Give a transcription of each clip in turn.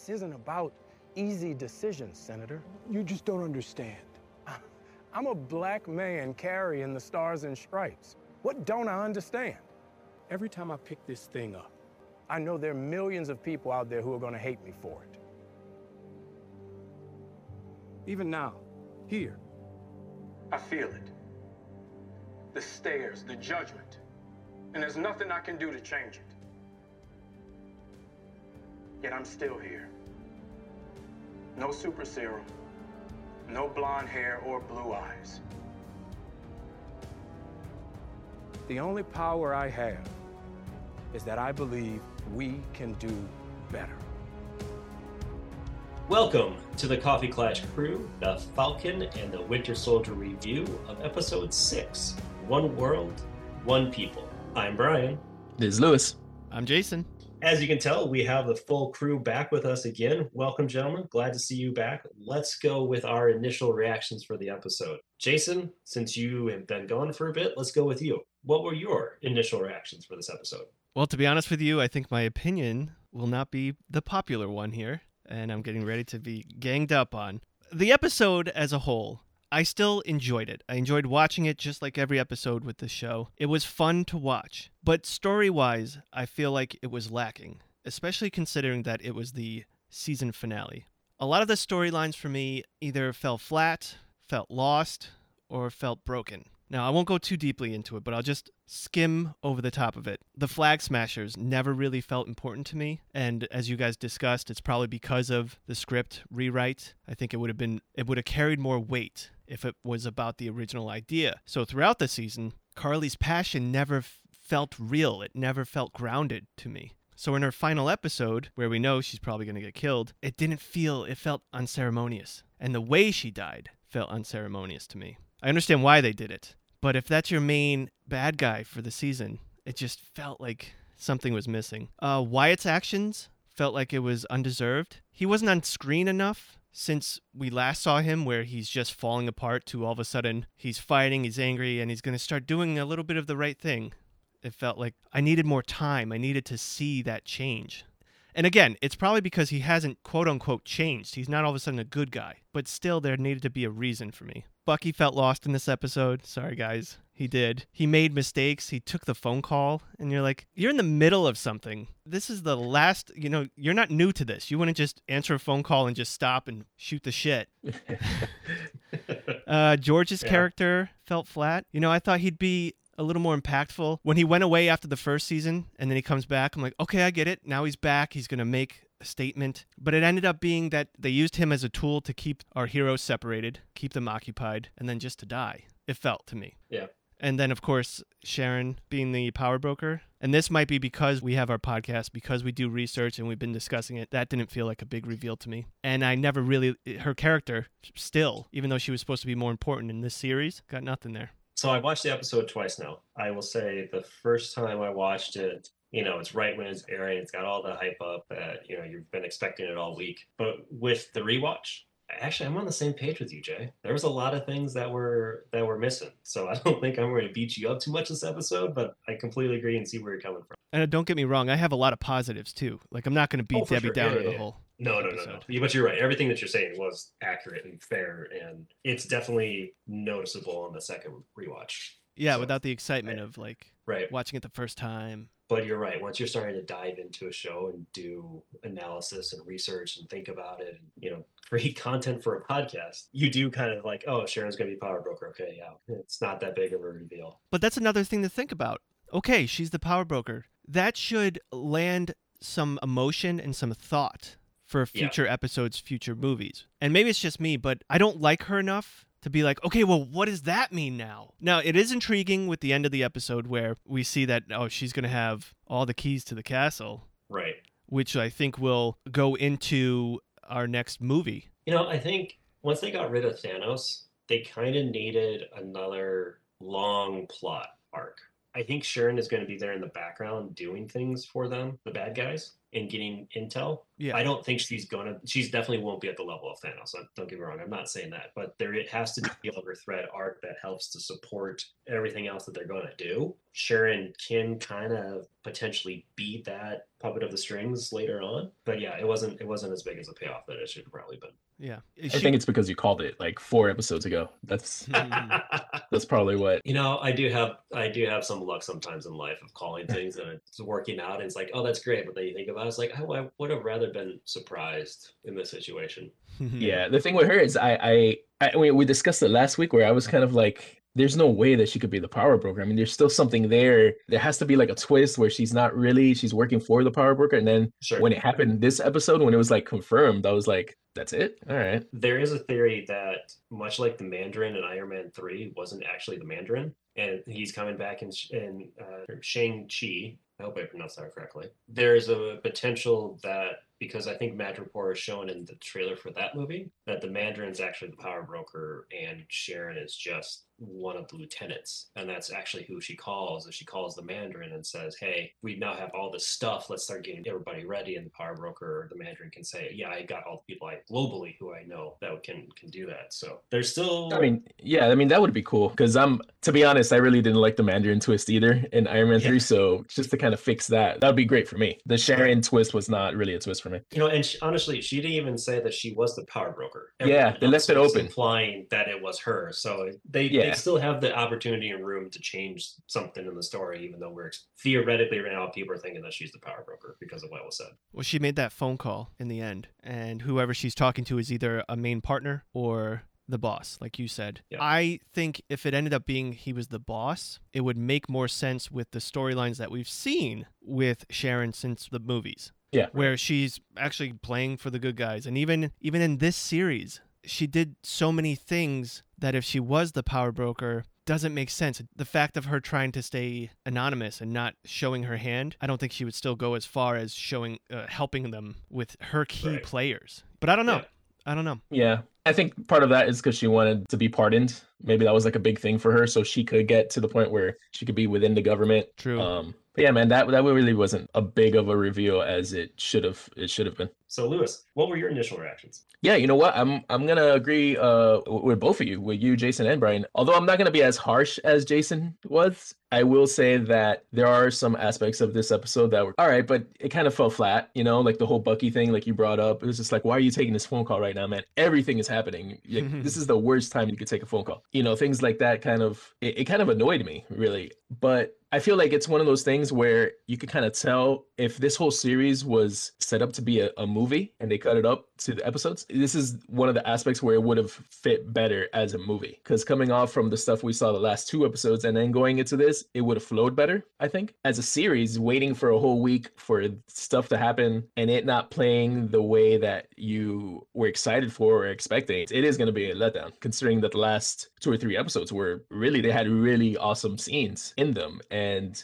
This isn't about easy decisions, Senator. You just don't understand. I'm a black man carrying the stars and stripes. What don't I understand? Every time I pick this thing up, I know there are millions of people out there who are going to hate me for it. Even now, here, I feel it. The stares, the judgment. And there's nothing I can do to change it. Yet I'm still here. No super serum, no blonde hair or blue eyes. The only power I have is that I believe we can do better. Welcome to the Coffee Klatch Crew, the Falcon and the Winter Soldier review of Episode 6 One World, One People. I'm Brian. This is Luis. I'm Jason. As you can tell, we have the full crew back with us again. Welcome, gentlemen. Glad to see you back. Let's go with our initial reactions for the episode. Jason, since you have been gone for a bit, let's go with you. What were your initial reactions for this episode? Well, to be honest with you, I think my opinion will not be the popular one here, and I'm getting ready to be ganged up on. The episode as a whole, I still enjoyed it. I enjoyed watching it just like every episode with the show. It was fun to watch. But story wise, I feel like it was lacking, especially considering that it was the season finale. A lot of the storylines for me either fell flat, felt lost, or felt broken. Now, I won't go too deeply into it, but I'll just skim over the top of it. The Flag Smashers never really felt important to me, and as you guys discussed, it's probably because of the script rewrite. I think it would have been it would have carried more weight if it was about the original idea. So throughout the season, Karli's passion never f- felt real. It never felt grounded to me. So in her final episode, where we know she's probably going to get killed, it didn't feel it felt unceremonious. And the way she died felt unceremonious to me. I understand why they did it, but if that's your main bad guy for the season, it just felt like something was missing. Uh, Wyatt's actions felt like it was undeserved. He wasn't on screen enough since we last saw him, where he's just falling apart to all of a sudden he's fighting, he's angry, and he's going to start doing a little bit of the right thing. It felt like I needed more time. I needed to see that change. And again, it's probably because he hasn't quote unquote changed. He's not all of a sudden a good guy, but still, there needed to be a reason for me. Bucky felt lost in this episode. Sorry, guys. He did. He made mistakes. He took the phone call, and you're like, you're in the middle of something. This is the last, you know, you're not new to this. You wouldn't just answer a phone call and just stop and shoot the shit. uh, George's Yeah. character felt flat. You know, I thought he'd be a little more impactful. When he went away after the first season and then he comes back, I'm like, okay, I get it. Now he's back. He's going to make a statement. But it ended up being that they used him as a tool to keep our heroes separated, keep them occupied, and then just to die. It felt to me. Yeah. And then, of course, Sharon being the power broker. And this might be because we have our podcast, because we do research and we've been discussing it. That didn't feel like a big reveal to me. And I never really, her character, still, even though she was supposed to be more important in this series, got nothing there. So I watched the episode twice now. I will say the first time I watched it, you know, it's right when it's airing. It's got all the hype up that you know you've been expecting it all week. But with the rewatch, actually, I'm on the same page with you, Jay. There was a lot of things that were that were missing. So I don't think I'm going to beat you up too much this episode, but I completely agree and see where you're coming from. And don't get me wrong, I have a lot of positives too. Like, I'm not going to oh, beat Oh, Debbie sure. Downer Yeah, yeah, the yeah. whole. No, no, no, no. But you're right. Everything that you're saying was accurate and fair, and it's definitely noticeable on the second rewatch. Yeah, So- without the excitement Right. of like Right. watching it the first time. but you're right once you're starting to dive into a show and do analysis and research and think about it and you know create content for a podcast you do kind of like oh sharon's gonna be power broker okay yeah it's not that big of a reveal But that's another thing to think about. Okay, she's the power broker. That should land some emotion and some thought for Yeah. future episodes, future movies. And maybe it's just me, but I don't like her enough to be like, okay, well, what does that mean now? Now, it is intriguing with the end of the episode where we see that, oh, she's going to have all the keys to the castle, right which I think will go into our next movie. you know i think once they got rid of thanos they kind of needed another long plot arc i think sharon is going to be there in the background doing things for them the bad guys in getting intel. Yeah. I don't think she's gonna. She's definitely won't be at the level of Thanos. Don't get me wrong. I'm not saying that, but there it has to be a longer thread arc that helps to support everything else that they're going to do. Sharon can kind of potentially be that puppet of the strings later on, but yeah, it wasn't. It wasn't as big as a payoff that it should have probably been. Yeah. I think it's because you called it like four episodes ago. That's hmm. that's probably what. You know, I do have I do have some luck sometimes in life of calling things and it's working out. And it's like, oh, that's great. But then you think about it, was like, oh, I would have rather been surprised in this situation. Yeah, the thing with her is I I, I we, we discussed it last week where I was kind of like there's no way that she could be the power broker. I mean, there's still something there. There has to be like a twist where she's not really she's working for the power broker. And then Sure. when it happened this episode, when it was like confirmed, I was like, that's it. All right. There is a theory that much like the Mandarin in Iron Man 3 wasn't actually the Mandarin, and he's coming back in, in uh, Shang-Chi. I hope I pronounced that correctly. There's a potential that because I think Madripoor is shown in the trailer for that movie, that the Mandarin's actually the power broker and Sharon is just one of the lieutenants. And that's actually who she calls. If she calls the Mandarin and says, Hey, we now have all this stuff, let's start getting everybody ready. And the power broker or the Mandarin can say, Yeah, I got all the people I globally who I know that can can do that. So there's still I mean, yeah, I mean that would be cool because I'm to be honest, I really didn't like the Mandarin twist either in Iron Man Yeah. 3. So just to kind of fix that, that would be great for me. The Sharon twist was not really a twist for me. You know, and she, honestly, she didn't even say that she was the power broker. Yeah, they left it open. implying that it was her. So they Yeah. they still have the opportunity and room to change something in the story, even though we're theoretically right now people are thinking that she's the power broker because of what was said. Well, she made that phone call in the end, and whoever she's talking to is either a main partner or the boss, like you said. I think if it ended up being he was the boss, it would make more sense with the storylines that we've seen with Sharon since the movies. Yeah. Where she's actually playing for the good guys. And even even in this series, she did so many things that if she was the power broker, doesn't make sense. The fact of her trying to stay anonymous and not showing her hand, I don't think she would still go as far as showing uh, helping them with her key Right. players. But I don't know. Yeah. I don't know. Yeah. I think part of that is because she wanted to be pardoned. Maybe that was like a big thing for her, so she could get to the point where she could be within the government. True. Um, but yeah, man, that that really wasn't a big of a reveal as it should have. It should have been. So Luis, what were your initial reactions? Yeah, you know what? I'm I'm gonna agree uh with both of you, with you, Jason and Brian. Although I'm not gonna be as harsh as Jason was, I will say that there are some aspects of this episode that were all right, but it kind of fell flat. You know, like the whole Bucky thing, like you brought up. It was just like, why are you taking this phone call right now, man? Everything is happening. Like, this is the worst time you could take a phone call. You know, things like that kind of it, it kind of annoyed me really, but. I feel like it's one of those things where you could kind of tell if this whole series was set up to be a, a movie and they cut it up to the episodes. This is one of the aspects where it would have fit better as a movie. Because coming off from the stuff we saw the last two episodes and then going into this, it would have flowed better, I think. As a series, waiting for a whole week for stuff to happen and it not playing the way that you were excited for or expecting, it is going to be a letdown, considering that the last two or three episodes were really, they had really awesome scenes in them. And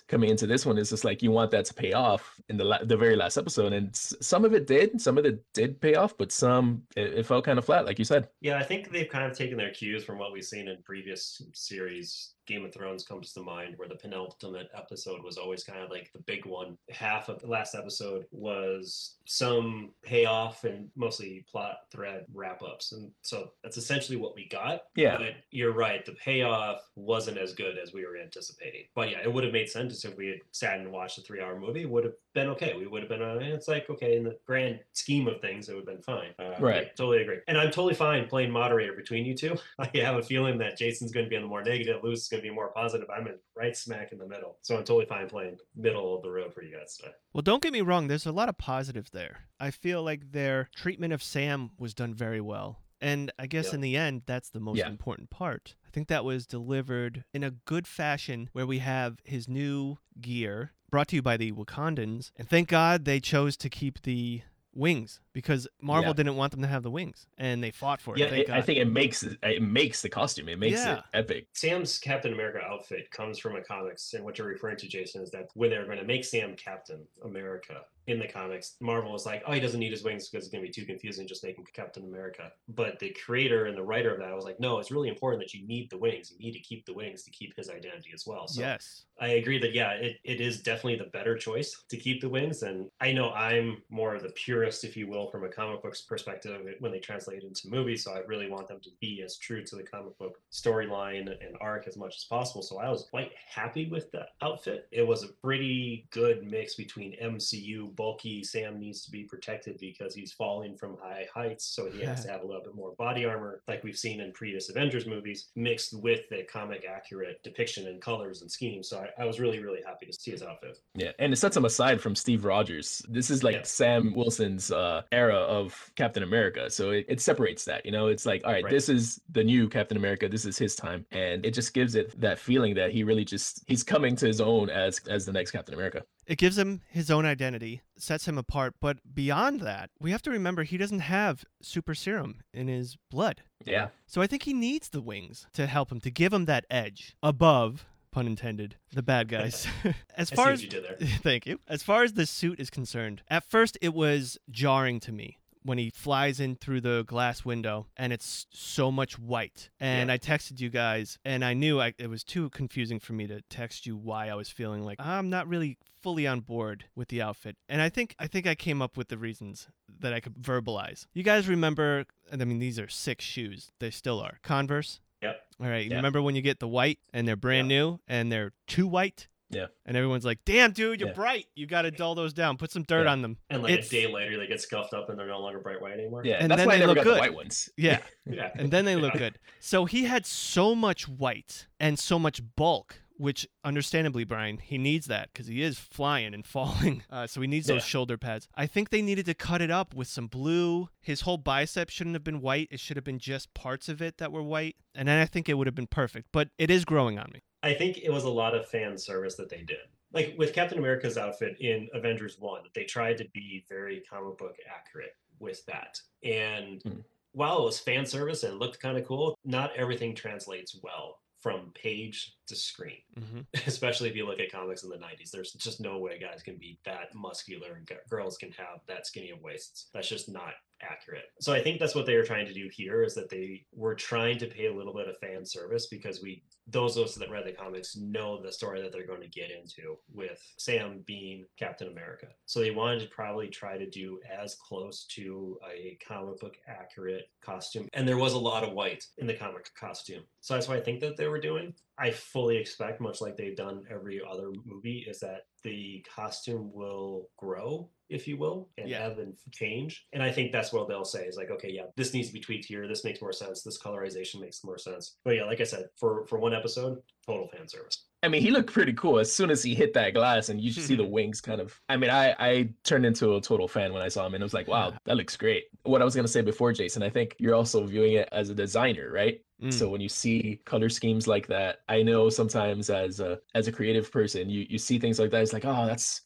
coming into this one, it's just like you want that to pay off in the la- the very last episode, and s- some of it did, some of it did pay off, but some it, it felt kind of flat, like you said. Yeah, I think they've kind of taken their cues from what we've seen in previous series. Game of Thrones comes to mind, where the penultimate episode was always kind of like the big one. Half of the last episode was some payoff and mostly plot thread wrap ups. And so that's essentially what we got. Yeah. But you're right, the payoff wasn't as good as we were anticipating. But yeah, it would have made sense if we had sat and watched a three hour movie. It would have been okay. We would have been, uh, it's like, okay, in the grand scheme of things, it would have been fine. Uh, Right. yeah, totally agree. And I'm totally fine playing moderator between you two. I have a feeling that Jason's going to be on the more negative, going to be more positive. I'm in right smack in the middle. So I'm totally fine playing middle of the road for you guys today. Well, don't get me wrong, there's a lot of positives there. I feel like their treatment of Sam was done very well. And I guess in the end, that's the most Yeah. important part. I think that was delivered in a good fashion where we have his new gear brought to you by the Wakandans. And thank God they chose to keep the wings because Marvel Yeah. didn't want them to have the wings and they fought for it. Yeah, thank it, I think it makes it, it makes the costume. It makes Yeah. it epic. Sam's Captain America outfit comes from a comics, and what you're referring to, Jason, is that when they were going to make Sam Captain America, in the comics. Marvel was like, oh, he doesn't need his wings because it's going to be too confusing. Just make him Captain America. But the creator and the writer of that was like, no, it's really important that you need the wings. You need to keep the wings to keep his identity as well. So yes. I agree that yeah, it, it is definitely the better choice to keep the wings. And I know I'm more of the purist, if you will, from a comic books perspective when they translate it into movies. So I really want them to be as true to the comic book storyline and arc as much as possible. So I was quite happy with the outfit. It was a pretty good mix between MCU bulky Sam needs to be protected because he's falling from high heights, so he has to have a little bit more body armor, like we've seen in previous Avengers movies, mixed with the comic accurate depiction and colors and schemes. So I, I was really, really happy to see his outfit. Yeah, and it sets him aside from Steve Rogers. This is like Yeah. Sam Wilson's uh, era of Captain America. So it, it separates that. You know, it's like, all right, Right. this is the new Captain America. This is his time, and it just gives it that feeling that he really just he's coming to his own as as the next Captain America. It gives him his own identity, sets him apart. But beyond that, we have to remember he doesn't have super serum in his blood. Yeah, So I think he needs the wings to help him, to give him that edge above, pun intended, the bad guys. as far as you did there. Thank you. As far as the suit is concerned, at first it was jarring to me when he flies in through the glass window and it's so much white. And Yeah. I texted you guys and I knew I, it was too confusing for me to text you why I was feeling like I'm not really fully on board with the outfit. And I think I think I came up with the reasons that I could verbalize. You guys remember I mean these are six shoes. They still are. Converse. Yep. All right. You Yeah. remember when you get the white and they're brand new and they're too white? Yeah. And everyone's like, "Damn, dude, you're Yeah. bright. You got to dull those down. Put some dirt Yeah. on them." And like It's- a day later, they get scuffed up and they're no longer bright white anymore. yeah. And that's then why I they never look got good. the white ones. Yeah. yeah. and then they look Yeah. good. So he had so much white and so much bulk, which understandably, Brian, he needs that because he is flying and falling. Uh, so he needs those shoulder pads. I think they needed to cut it up with some blue. His whole bicep shouldn't have been white. It should have been just parts of it that were white. And then I think it would have been perfect. But it is growing on me. I think it was a lot of fan service that they did. Like with Captain America's outfit in Avengers 1, they tried to be very comic book accurate with that. And Hmm. while it was fan service and looked kind of cool, not everything translates well from page to screen, hmm especially if you look at comics in the 90s. There's just no way guys can be that muscular and g- girls can have that skinny of waists. That's just not accurate. So I think that's what they were trying to do here is that they were trying to pay a little bit of fan service because we those of us that read the comics know the story that they're going to get into with Sam being Captain America. So they wanted to probably try to do as close to a comic book accurate costume. And there was a lot of white in the comic costume. So that's what I think that they were doing. I fully expect, much like they've done every other movie, is that the costume will grow, if you will, and Yeah. ebb and change. And I think that's what they'll say is like, okay, yeah, this needs to be tweaked here. This makes more sense. This colorization makes more sense. But yeah, like I said, for for one episode, total fan service. I mean, he looked pretty cool as soon as he hit that glass, and you just see the mm-hmm. wings kind of. I mean, I I turned into a total fan when I saw him, and it was like, wow, that looks great. What I was gonna say before, Jason, I think you're also viewing it as a designer, right? Mm. So when you see color schemes like that, I know sometimes as a as a creative person, you you see things like that. It's like, oh, that's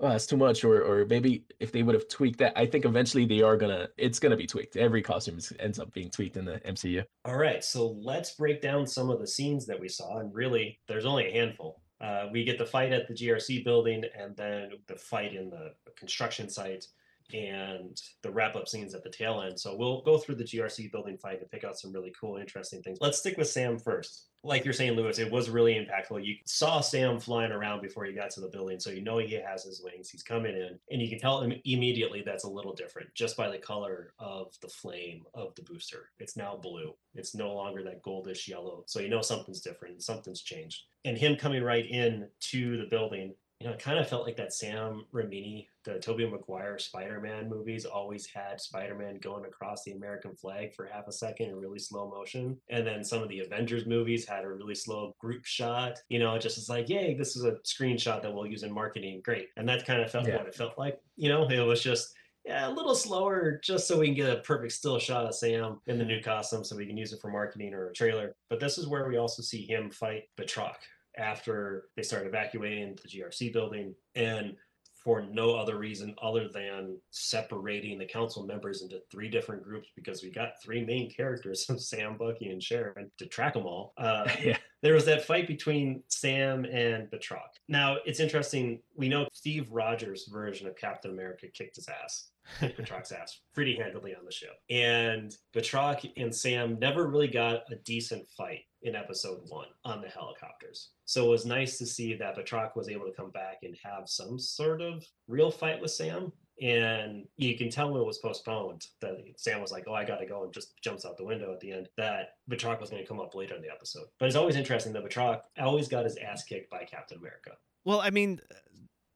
oh, that's too much, or or maybe if they would have tweaked that, I think eventually they are gonna. It's gonna be tweaked. Every costume ends up being tweaked in the MCU. All right, so let's break down some of the scenes that we saw, and really, there's only a handful. Uh, we get the fight at the GRC building, and then the fight in the construction site, and the wrap-up scenes at the tail end. So we'll go through the GRC building fight and pick out some really cool, interesting things. Let's stick with Sam first. Like you're saying, Luis, it was really impactful. You saw Sam flying around before he got to the building, so you know he has his wings. He's coming in, and you can tell him immediately that's a little different just by the color of the flame of the booster. It's now blue. It's no longer that goldish yellow. So you know something's different. Something's changed. And him coming right in to the building, you know, it kind of felt like that Sam Raimi, the Tobey Maguire Spider-Man movies always had Spider-Man going across the American flag for half a second in really slow motion. And then some of the Avengers movies had a really slow group shot. You know, it just is like, yay, this is a screenshot that we'll use in marketing. Great. And that kind of felt Yeah. what it felt like. You know, it was just yeah, a little slower just so we can get a perfect still shot of Sam in the new costume so we can use it for marketing or a trailer. But this is where we also see him fight Batroc after they start evacuating the GRC building. And for no other reason other than separating the council members into three different groups because we got three main characters of Sam, Bucky, and Sharon to track them all. Uh, yeah. there was that fight between Sam and Batroc. Now it's interesting. We know Steve Rogers' version of Captain America kicked his ass, Batroc's ass pretty handily on the ship, and Batroc and Sam never really got a decent fight in episode one on the helicopters. So it was nice to see that Batroc was able to come back and have some sort of real fight with Sam. And you can tell when it was postponed that Sam was like, "Oh, I got to go," and just jumps out the window at the end. That Batroc was going to come up later in the episode. But it's always interesting that Batroc always got his ass kicked by Captain America. Well, I mean,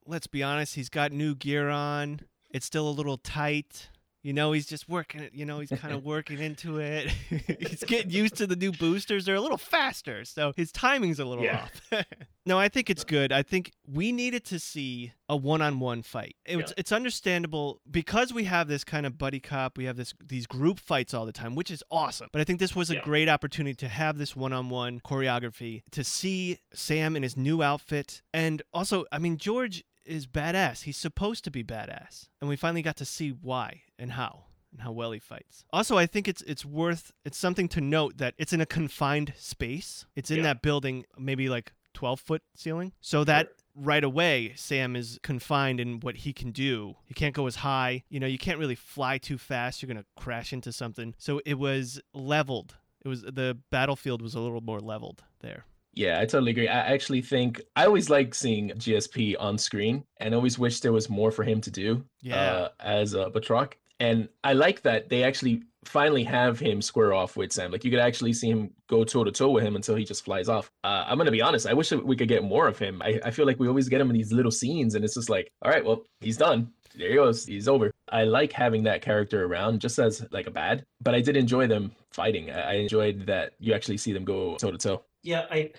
let's be honest. He's got new gear on. It's still a little tight. You know, he's just working it. You know, he's kind of working into it. he's getting used to the new boosters. They're a little faster, so his timing's a little Yeah. off. no, I think it's good. I think we needed to see a one-on-one fight. It's Yeah. it's understandable because we have this kind of buddy cop. We have this these group fights all the time, which is awesome. But I think this was a Yeah. great opportunity to have this one-on-one choreography to see Sam in his new outfit, and also, I mean, George is badass. He's supposed to be badass, and we finally got to see why and how and how well he fights. Also, I think it's it's worth it's something to note that it's in a confined space. It's in Yeah. that building, maybe like twelve foot ceiling, so that. Right away, Sam is confined in what he can do. He can't go as high. You know, you can't really fly too fast. You're going to crash into something. So it was leveled. It was the battlefield was a little more leveled there. Yeah, I totally agree. I actually think I always like seeing GSP on screen and always wish there was more for him to do Yeah. uh, as a Batroc. And I like that they actually finally have him square off with Sam. Like you could actually see him go toe to toe with him until he just flies off. Uh, I'm gonna be honest. I wish we could get more of him. I, I feel like we always get him in these little scenes, and it's just like, all right, well, he's done. There he goes. He's over. I like having that character around just as like a bad, but I did enjoy them fighting. I, I enjoyed that you actually see them go toe to toe. Yeah, I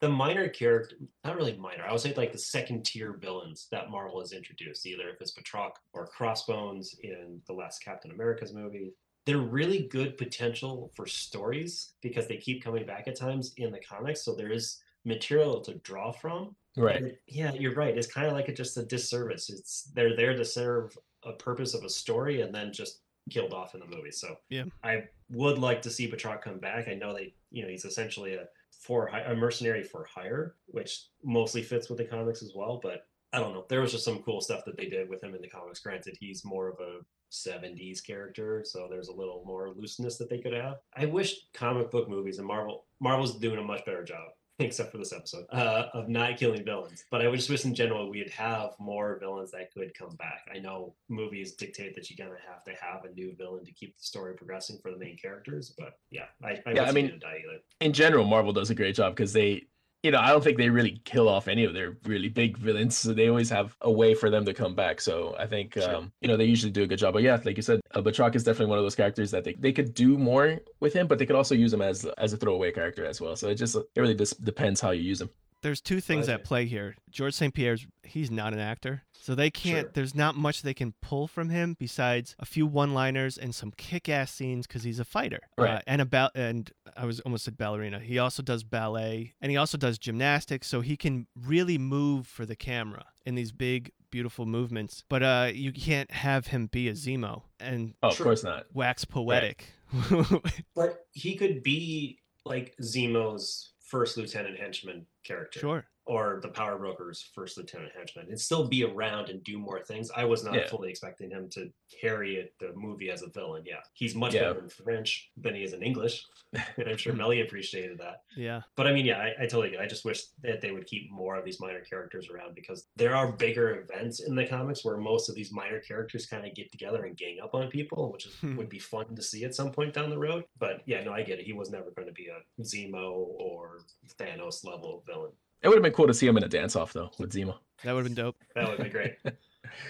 the minor character not really minor, I would say like the second tier villains that Marvel has introduced, either if it's Batroc or Crossbones in the last Captain America's movie. They're really good potential for stories because they keep coming back at times in the comics. So there is material to draw from. Right. And yeah, you're right. It's kind of like a, just a disservice. It's they're there to serve a purpose of a story and then just killed off in the movie. So Yeah. I would like to see Batroc come back. I know they, you know, he's essentially a for a mercenary for hire, which mostly fits with the comics as well. But I don't know. There was just some cool stuff that they did with him in the comics. Granted, he's more of a 70s character, so there's a little more looseness that they could have. I wish comic book movies and Marvel Marvel's doing a much better job except for this episode, uh, of not killing villains. But I would just wish in general we'd have more villains that could come back. I know movies dictate that you're gonna have to have a new villain to keep the story progressing for the main characters. But yeah, I, I, Yeah, I mean- die either. in general, Marvel does a great job because they, you know, I don't think they really kill off any of their really big villains. So they always have a way for them to come back. So I think, Sure. um, you know, they usually do a good job. But yeah, like you said, uh, Batroc is definitely one of those characters that they, they could do more with him, but they could also use him as as a throwaway character as well. So it just it really just depends how you use him. There's two things at play here. George St. Pierre's he's not an actor. So they can't Sure. there's not much they can pull from him besides a few one-liners and some kick-ass scenes cuz he's a fighter. Right. Uh, and about and I was almost said ballerina. He also does ballet and he also does gymnastics so he can really move for the camera in these big beautiful movements. But uh you can't have him be a Zemo and Oh, of course not. wax poetic. But he could be like Zemo's first lieutenant henchman character. sure. Or the Power Broker's first lieutenant henchman and still be around and do more things. I was not Yeah. fully expecting him to carry it, the movie as a villain. Yeah, he's much Yeah. better in French than he is in English, and I'm sure Melly appreciated that. Yeah. But I mean, yeah, I, I totally get. it. I just wish that they would keep more of these minor characters around because there are bigger events in the comics where most of these minor characters kind of get together and gang up on people, which is, Hmm. would be fun to see at some point down the road. But yeah, no, I get it. He was never going to be a Zemo or Thanos level villain. It would have been cool to see him in a dance off though with Zemo. That would have been dope. That would be great.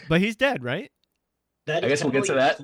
But he's dead, right? That I guess we'll get to that.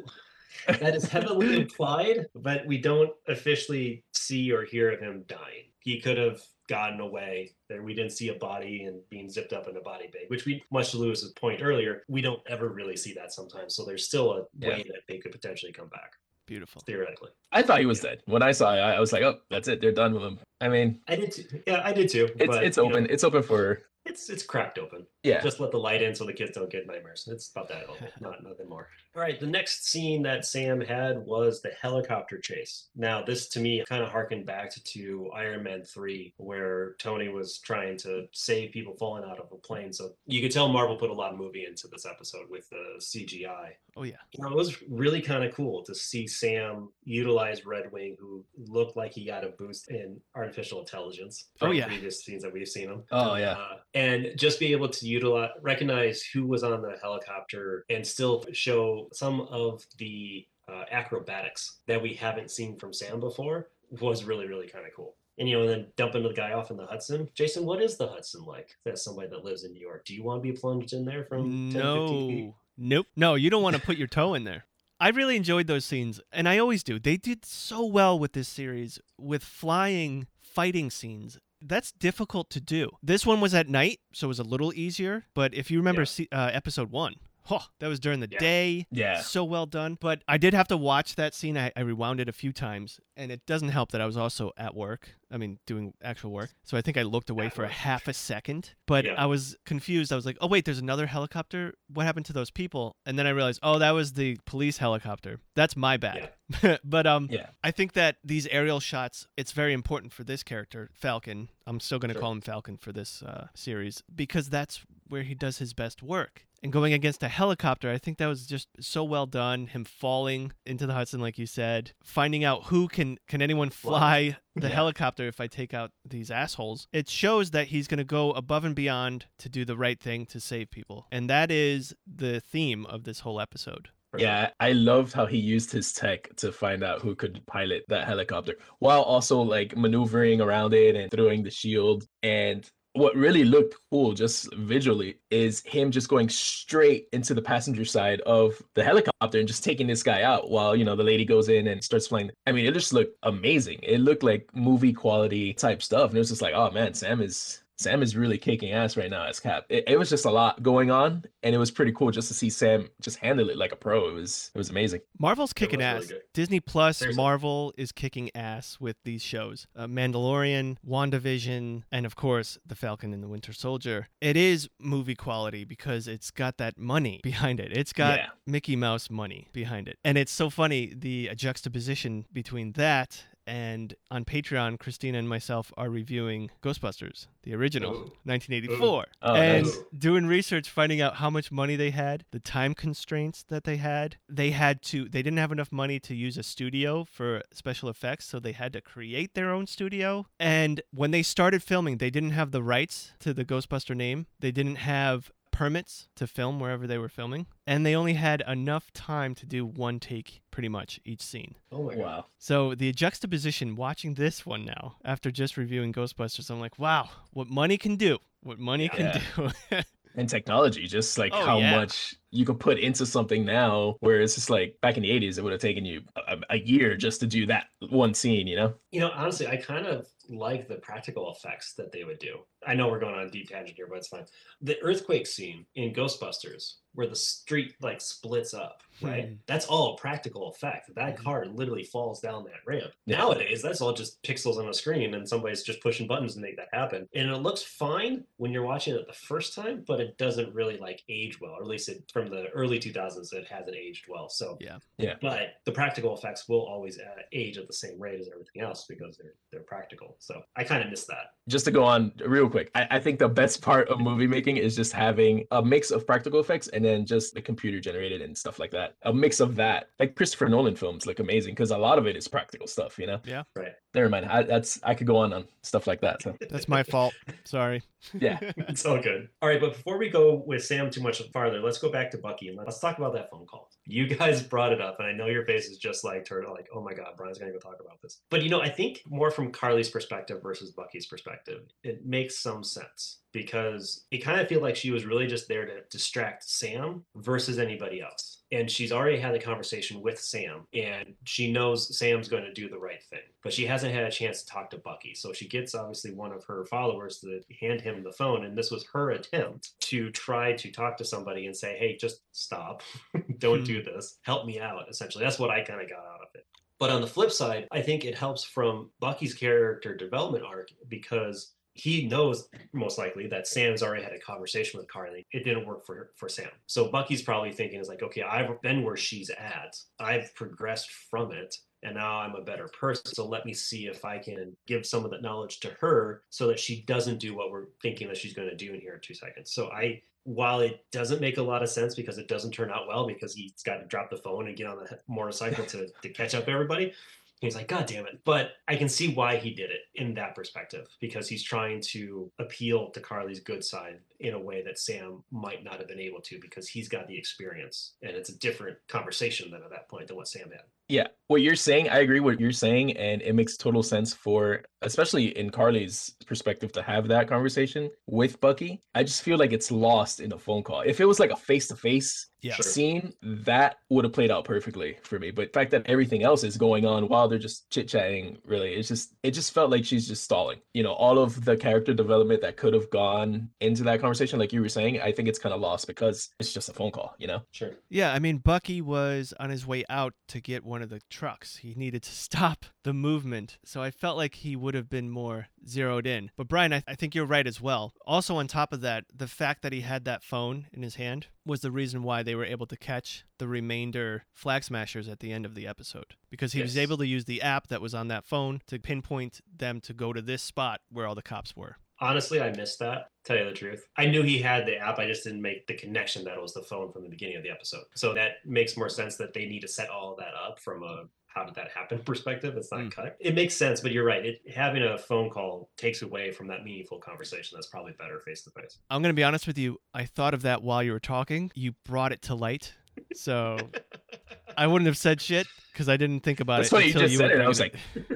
that is heavily implied, but we don't officially see or hear of him dying. He could have gotten away. There, we didn't see a body and being zipped up in a body bag, which we, much to Luis's point earlier, we don't ever really see that sometimes. So there's still a Yeah. way that they could potentially come back Beautiful. theoretically. I thought he was dead. When I saw it, I I was like, oh, that's it. They're done with him. I mean, I did, too. yeah, I did too. it's but, it's you know, open. It's open for it's it's cracked open. Yeah. Just let the light in so the kids don't get nightmares. It's about that, not nothing more. All right, the next scene that Sam had was the helicopter chase. Now, this to me kind of harkened back to Iron Man 3, where Tony was trying to save people falling out of a plane. So you could tell Marvel put a lot of movie into this episode with the CGI. Oh yeah. You know, it was really kind of cool to see Sam utilize Red Wing, who looked like he got a boost in artificial intelligence Oh, from yeah. previous scenes that we've seen him. Oh yeah. Uh, and just be able to utilize, recognize who was on the helicopter, and still show some of the uh, acrobatics that we haven't seen from Sam before was really, really kind of cool. And you know, then dumping the guy off in the Hudson. Jason, what is the Hudson like? As somebody that lives in New York, do you want to be plunged in there from 10, 15 feet? No. Nope. No, you don't want to put your toe in there. I really enjoyed those scenes, and I always do. They did so well with this series with flying fighting scenes. That's difficult to do. This one was at night, so it was a little easier. But if you remember Yeah. uh, episode one, oh, that was during the Yeah. day. Yeah. So well done. But I did have to watch that scene. I, I rewound it a few times, and it doesn't help that I was also at work. I mean, doing actual work. So I think I looked away At for a half a second. But Yeah. I was confused. I was like, oh, wait, there's another helicopter? What happened to those people? And then I realized, oh, that was the police helicopter. That's my bad. but um, Yeah. I think that these aerial shots, it's very important for this character, Falcon. I'm still going to Sure. call him Falcon for this uh, series because that's where he does his best work. And going against a helicopter, I think that was just so well done. Him falling into the Hudson, like you said, finding out who can can anyone fly the Yeah. helicopter if I take out these assholes. It shows that he's going to go above and beyond to do the right thing to save people, and that is the theme of this whole episode. Yeah, I loved how he used his tech to find out who could pilot that helicopter while also like maneuvering around it and throwing the shield. And what really looked cool just visually is him just going straight into the passenger side of the helicopter and just taking this guy out while, you know, the lady goes in and starts flying. I mean, it just looked amazing. It looked like movie quality type stuff. And it was just like, oh man, Sam is Sam is really kicking ass right now as Cap. It, it was just a lot going on, and it was pretty cool just to see Sam just handle it like a pro. It was it was amazing. Marvel's kicking was really ass. Disney Plus, Seriously. Marvel is kicking ass with these shows. Uh, Mandalorian, WandaVision, and of course, The Falcon and the Winter Soldier. It is movie quality because it's got that money behind it. It's got Yeah. Mickey Mouse money behind it. And it's so funny the juxtaposition between that and on Patreon, Christina and myself are reviewing Ghostbusters, the original, Ooh. 1984. Oh, and nice. doing research, finding out how much money they had, the time constraints that they had. They had to, they didn't have enough money to use a studio for special effects, so they had to create their own studio. And when they started filming, they didn't have the rights to the Ghostbuster name, they didn't have permits to film wherever they were filming, and they only had enough time to do one take pretty much each scene. Oh my god. Wow. So the juxtaposition, watching this one now, after just reviewing Ghostbusters, I'm like, wow, what money can do. What money can do. And technology, just like Oh, how yeah. much you could put into something now, where it's just like back in the 80s, it would have taken you a, a year just to do that one scene, you know? You know, honestly, I kind of like the practical effects that they would do. I know we're going on a deep tangent here, but it's fine. The earthquake scene in Ghostbusters, where the street like splits up, right? Hmm. That's all practical effect. That Mhm. car literally falls down that ramp. Yeah. Nowadays, that's all just pixels on a screen, and somebody's just pushing buttons to make that happen. And it looks fine when you're watching it the first time, but it doesn't really like age well, or at least it, from the early 2000s, it hasn't aged well. So Yeah. Yeah. but the practical effects will always uh, age at the same rate as everything else because they're they're practical. So I kind of miss that. Just to go on real quick, I, I think the best part of movie making is just having a mix of practical effects and then just the computer generated and stuff like that. A mix of that. Like Christopher Nolan films look amazing because a lot of it is practical stuff, you know? Yeah. Right. Never mind. I, that's I could go on on stuff like that. So That's my fault. Sorry. Yeah. it's all good. All right, but before we go with Sam too much farther, let's go back to Bucky and let's talk about that phone call. You guys brought it up, and I know your face is just like turtle, like, oh my god, Brian's gonna go talk about this. But you know, I think more from Karli's perspective versus Bucky's perspective, it makes some sense because it kind of feels like she was really just there to distract Sam versus anybody else. And she's already had the conversation with Sam, and she knows Sam's going to do the right thing, but she hasn't had a chance to talk to Bucky. So she gets obviously one of her followers to hand him the phone, and this was her attempt to try to talk to somebody and say, "Hey, just stop, don't do hmm. this, help me out." Essentially, that's what I kind of got out of it. But on the flip side, I think it helps from Bucky's character development arc because he knows most likely that Sam's already had a conversation with Karli. It didn't work for for Sam. So Bucky's probably thinking is like, okay, I've been where she's at. I've progressed from it and now I'm a better person. So let me see if I can give some of that knowledge to her so that she doesn't do what we're thinking that she's going to do in here in two seconds. So I, while it doesn't make a lot of sense because it doesn't turn out well because he's got to drop the phone and get on the motorcycle to, to catch up everybody. He's like, God damn it. But I can see why he did it in that perspective because he's trying to appeal to Karli's good side in a way that Sam might not have been able to because he's got the experience and it's a different conversation than at that point than what Sam had. Yeah, what you're saying, I agree what you're saying, and it makes total sense for, especially in Karli's perspective, to have that conversation with Bucky. I just feel like it's lost in a phone call. If it was like a face to face scene, that would have played out perfectly for me. But the fact that everything else is going on while they're just chit chatting, really, it's just it just felt like she's just stalling. You know, all of the character development that could have gone into that conversation, like you were saying, I think it's kind of lost because it's just a phone call. You know. Sure. Yeah, I mean, Bucky was on his way out to get one of the trucks. He needed to stop the movement. So I felt like he would have been more zeroed in. But Brian, I, I think you're right as well. Also, on top of that, the fact that he had that phone in his hand was the reason why they were able to catch the remainder flag smashers at the end of the episode. Because he was able to use the app that was on that phone to pinpoint them to go to this spot where all the cops were. Honestly, I missed that. Tell you the truth, I knew he had the app. I just didn't make the connection that it was the phone from the beginning of the episode. So that makes more sense that they need to set all that up from a how did that happen perspective. It's not Mm. cut. It makes sense, but you're right. It, having a phone call takes away from that meaningful conversation. That's probably better face to face. I'm going to be honest with you. I thought of that while you were talking. You brought it to light. So I wouldn't have said shit because I didn't think about That's it funny you until just you were said it. I was like,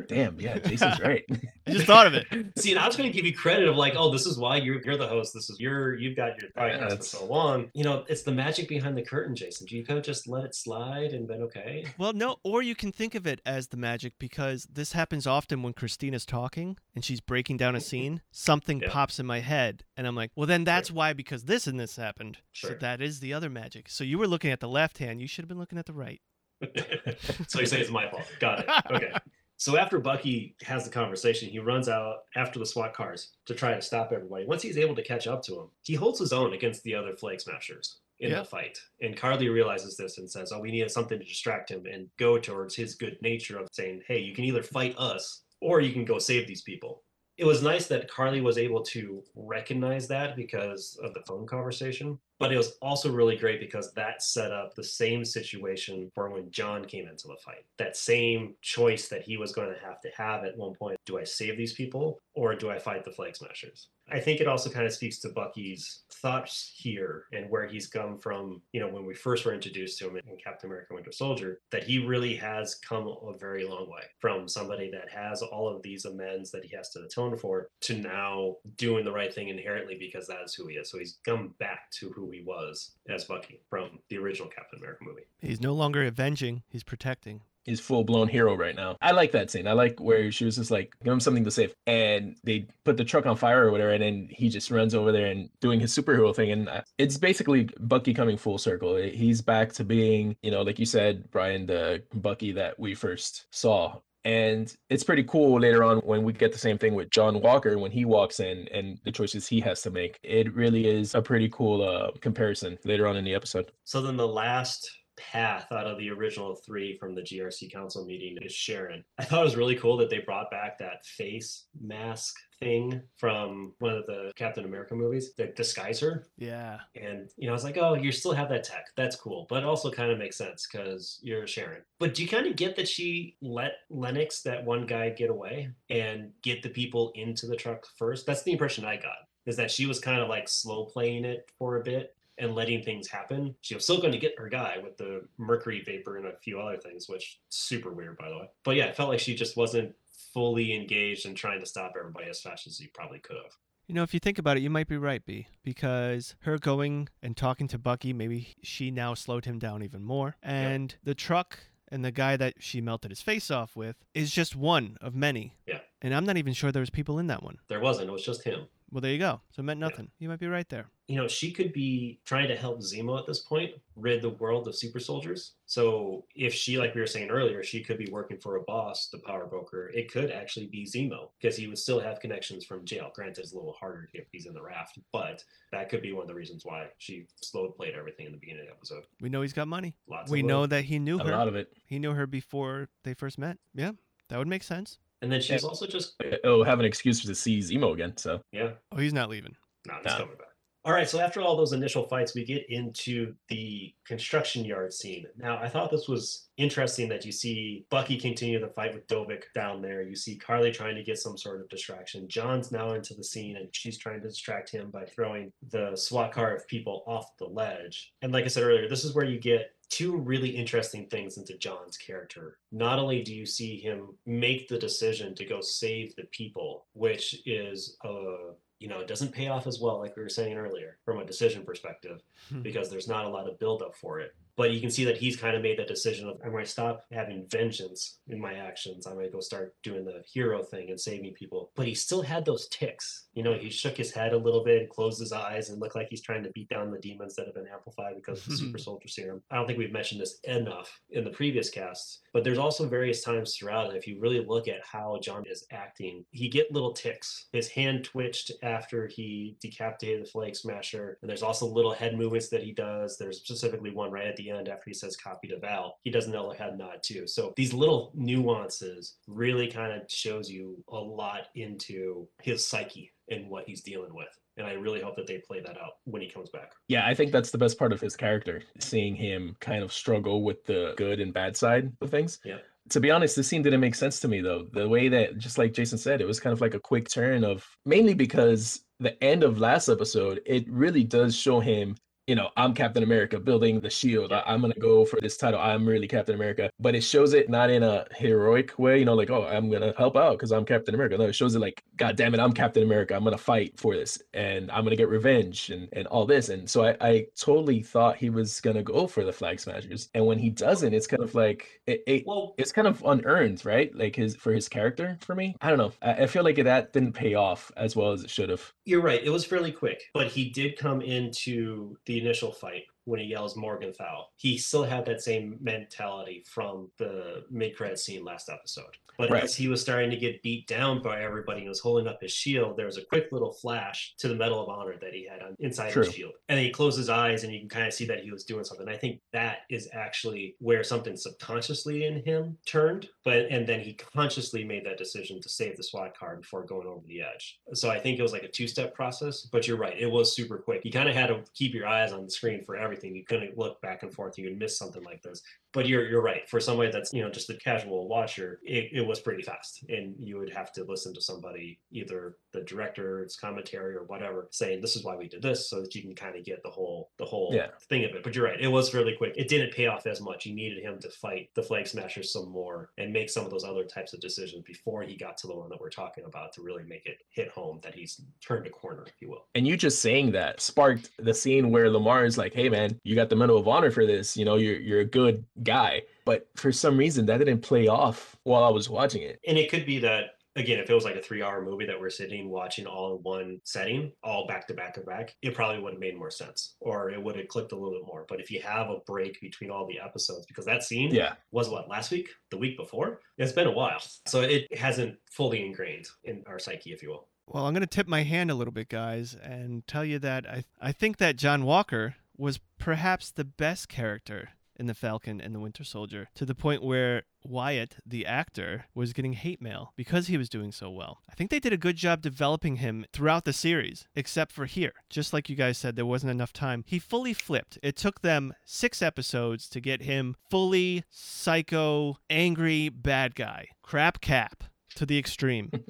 damn, yeah, Jason's right. I just thought of it. See, and I was going to give you credit of like, oh, this is why you're you're the host. This is your you've got your podcast for that's- so long. You know, it's the magic behind the curtain, Jason. Do you could have just let it slide and been okay. Well, no, or you can think of it as the magic because this happens often when Christina's talking and she's breaking down a mm-hmm. scene. Something Yeah. pops in my head, and I'm like, well, then that's why because this and this happened. So that is the other magic. So you were looking at the left hand. You should have been looking at the right. so you say it's my fault. Got it. Okay. So after Bucky has the conversation, he runs out after the SWAT cars to try to stop everybody. Once he's able to catch up to him, he holds his own against the other flag smashers in Yeah. the fight. And Karli realizes this and says, "Oh, we need something to distract him and go towards his good nature of saying, "Hey, you can either fight us or you can go save these people." It was nice that Karli was able to recognize that because of the phone conversation. But it was also really great because that set up the same situation for when John came into the fight. That same choice that he was going to have to have at one point do I save these people or do I fight the Flag Smashers? I think it also kind of speaks to Bucky's thoughts here and where he's come from, you know, when we first were introduced to him in Captain America Winter Soldier, that he really has come a very long way from somebody that has all of these amends that he has to atone for to now doing the right thing inherently because that is who he is. So he's come back to who he was as Bucky from the original Captain America movie. He's no longer avenging; he's protecting. He's full blown hero right now. I like that scene. I like where she was just like, give him something to save. And they put the truck on fire or whatever. And then he just runs over there and doing his superhero thing. And uh, it's basically Bucky coming full circle. He's back to being, you know, like you said, Brian, the Bucky that we first saw. And it's pretty cool later on when we get the same thing with John Walker when he walks in and the choices he has to make. It really is a pretty cool uh, comparison later on in the episode. So then the last path out of the original three from the GRC council meeting is Sharon. I thought it was really cool that they brought back that face mask thing from one of the Captain America movies that disguise her. Yeah, And you know, I was like, oh, you still have that tech. That's cool. But it also kind of makes sense because you're Sharon. But do you kind of get that she let Lennox, that one guy, get away and get the people into the truck first? That's the impression I got. Is that she was kind of like slow playing it for a bit and letting things happen. She was still going to get her guy with the mercury vapor and a few other things, which super weird, by the way. But yeah, it felt like she just wasn't fully engaged in trying to stop everybody as fast as he probably could have. You know, if you think about it, you might be right, B, because her going and talking to Bucky, maybe she now slowed him down even more. And the truck and the guy that she melted his face off with is just one of many. Yeah. And I'm not even sure there was people in that one. There wasn't. It was just him. Well, there you go. So it meant nothing. You might be right there. You know, she could be trying to help Zemo at this point rid the world of super soldiers. So if she, like we were saying earlier, she could be working for a boss, the power broker, it could actually be Zemo because he would still have connections from jail. Granted, it's a little harder if he's in the raft, but that could be one of the reasons why she slow played everything in the beginning of the episode. We know he's got money. Lots we of know that he knew A her. A lot of it. He knew her before they first met. Yeah, that would make sense. And then she's also just, Oh, have an excuse to see Zemo again. So yeah, Oh, he's not leaving. No, he's No. coming back. All right, so after all those initial fights, we get into the construction yard scene. Now, I thought this was interesting that you see Bucky continue the fight with Dovik down there. You see Karli trying to get some sort of distraction. John's now into the scene and she's trying to distract him by throwing the SWAT car of people off the ledge. And like I said earlier, this is where you get two really interesting things into John's character. Not only do you see him make the decision to go save the people, which is a you know, it doesn't pay off as well, like we were saying earlier, from a decision perspective, Hmm. because there's not a lot of buildup for it. But you can see that he's kind of made that decision of I'm going to stop having vengeance in my actions. I'm going to go start doing the hero thing and saving people. But he still had those ticks. You know, he shook his head a little bit, closed his eyes, and looked like he's trying to beat down the demons that have been amplified because of the super soldier serum. I don't think we've mentioned this enough in the previous casts, but there's also various times throughout. If you really look at how John is acting, he get little ticks. His hand twitched after he decapitated the Flag Smasher, and there's also little head movements that he does. There's specifically one right at the end after he says "copy to Val." He does another head nod too. So these little nuances really kind of shows you a lot into his psyche and what he's dealing with. And I really hope that they play that out when he comes back. yeah, I think that's the best part of his character, seeing him kind of struggle with the good and bad side of things. Yeah. To be honest, this scene didn't make sense to me though. The way that, just like Jason said, it was kind of like a quick turn of mainly because the end of last episode, it really does show him you know, I'm Captain America building the shield. I- I'm going to go for this title. I'm really Captain America. But it shows it not in a heroic way, you know, like, oh, I'm going to help out because I'm Captain America. No, it shows it like, God damn it, I'm Captain America. I'm going to fight for this and I'm going to get revenge and, and all this. And so I, I totally thought he was going to go for the Flag Smashers. And when he doesn't, it's kind of like, it, it, Well, it's kind of unearned, right? Like his for his character for me. I don't know. I, I feel like that didn't pay off as well as it should have. You're right. It was fairly quick, but he did come into the initial fight when he yells Morgenthau. He still had that same mentality from the mid credit scene last episode. But Right. as he was starting to get beat down by everybody and was holding up his shield, there was a quick little flash to the Medal of Honor that he had on inside True. his shield. And then he closed his eyes and you can kind of see that he was doing something. I think that is actually where something subconsciously in him turned. But and then he consciously made that decision to save the SWAT card before going over the edge. So I think it was like a two-step process. But you're right, it was super quick. You kind of had to keep your eyes on the screen for everything. You couldn't look back and forth. You would miss something like this. But you're you're right. For somebody that's you know just a casual watcher, it, it was pretty fast, and you would have to listen to somebody, either the director's commentary or whatever, saying this is why we did this, so that you can kind of get the whole the whole Yeah. thing of it. But you're right, it was fairly quick. It didn't pay off as much. You needed him to fight the Flag Smashers some more and make some of those other types of decisions before he got to the one that we're talking about to really make it hit home that he's turned a corner, if you will. And you just saying that sparked the scene where Lamar is like, "Hey, man, you got the Medal of Honor for this. You know, you're you're a good guy." But for some reason, that didn't play off while I was watching it. And it could be that again, if it was like a three hour movie that we're sitting watching all in one setting, all back to back to back, it probably would have made more sense or it would have clicked a little bit more. But if you have a break between all the episodes, because that scene Yeah, was what last week, the week before, it's been a while. So it hasn't fully ingrained in our psyche, if you will. Well, I'm going to tip my hand a little bit, guys, and tell you that I, I think that John Walker was perhaps the best character in The Falcon and the Winter Soldier to the point where Wyatt, the actor, was getting hate mail because he was doing so well. I think they did a good job developing him throughout the series, except for here. Just like you guys said, there wasn't enough time. He fully flipped. It took them six episodes to get him fully psycho, angry, bad guy. Crap cap to the extreme.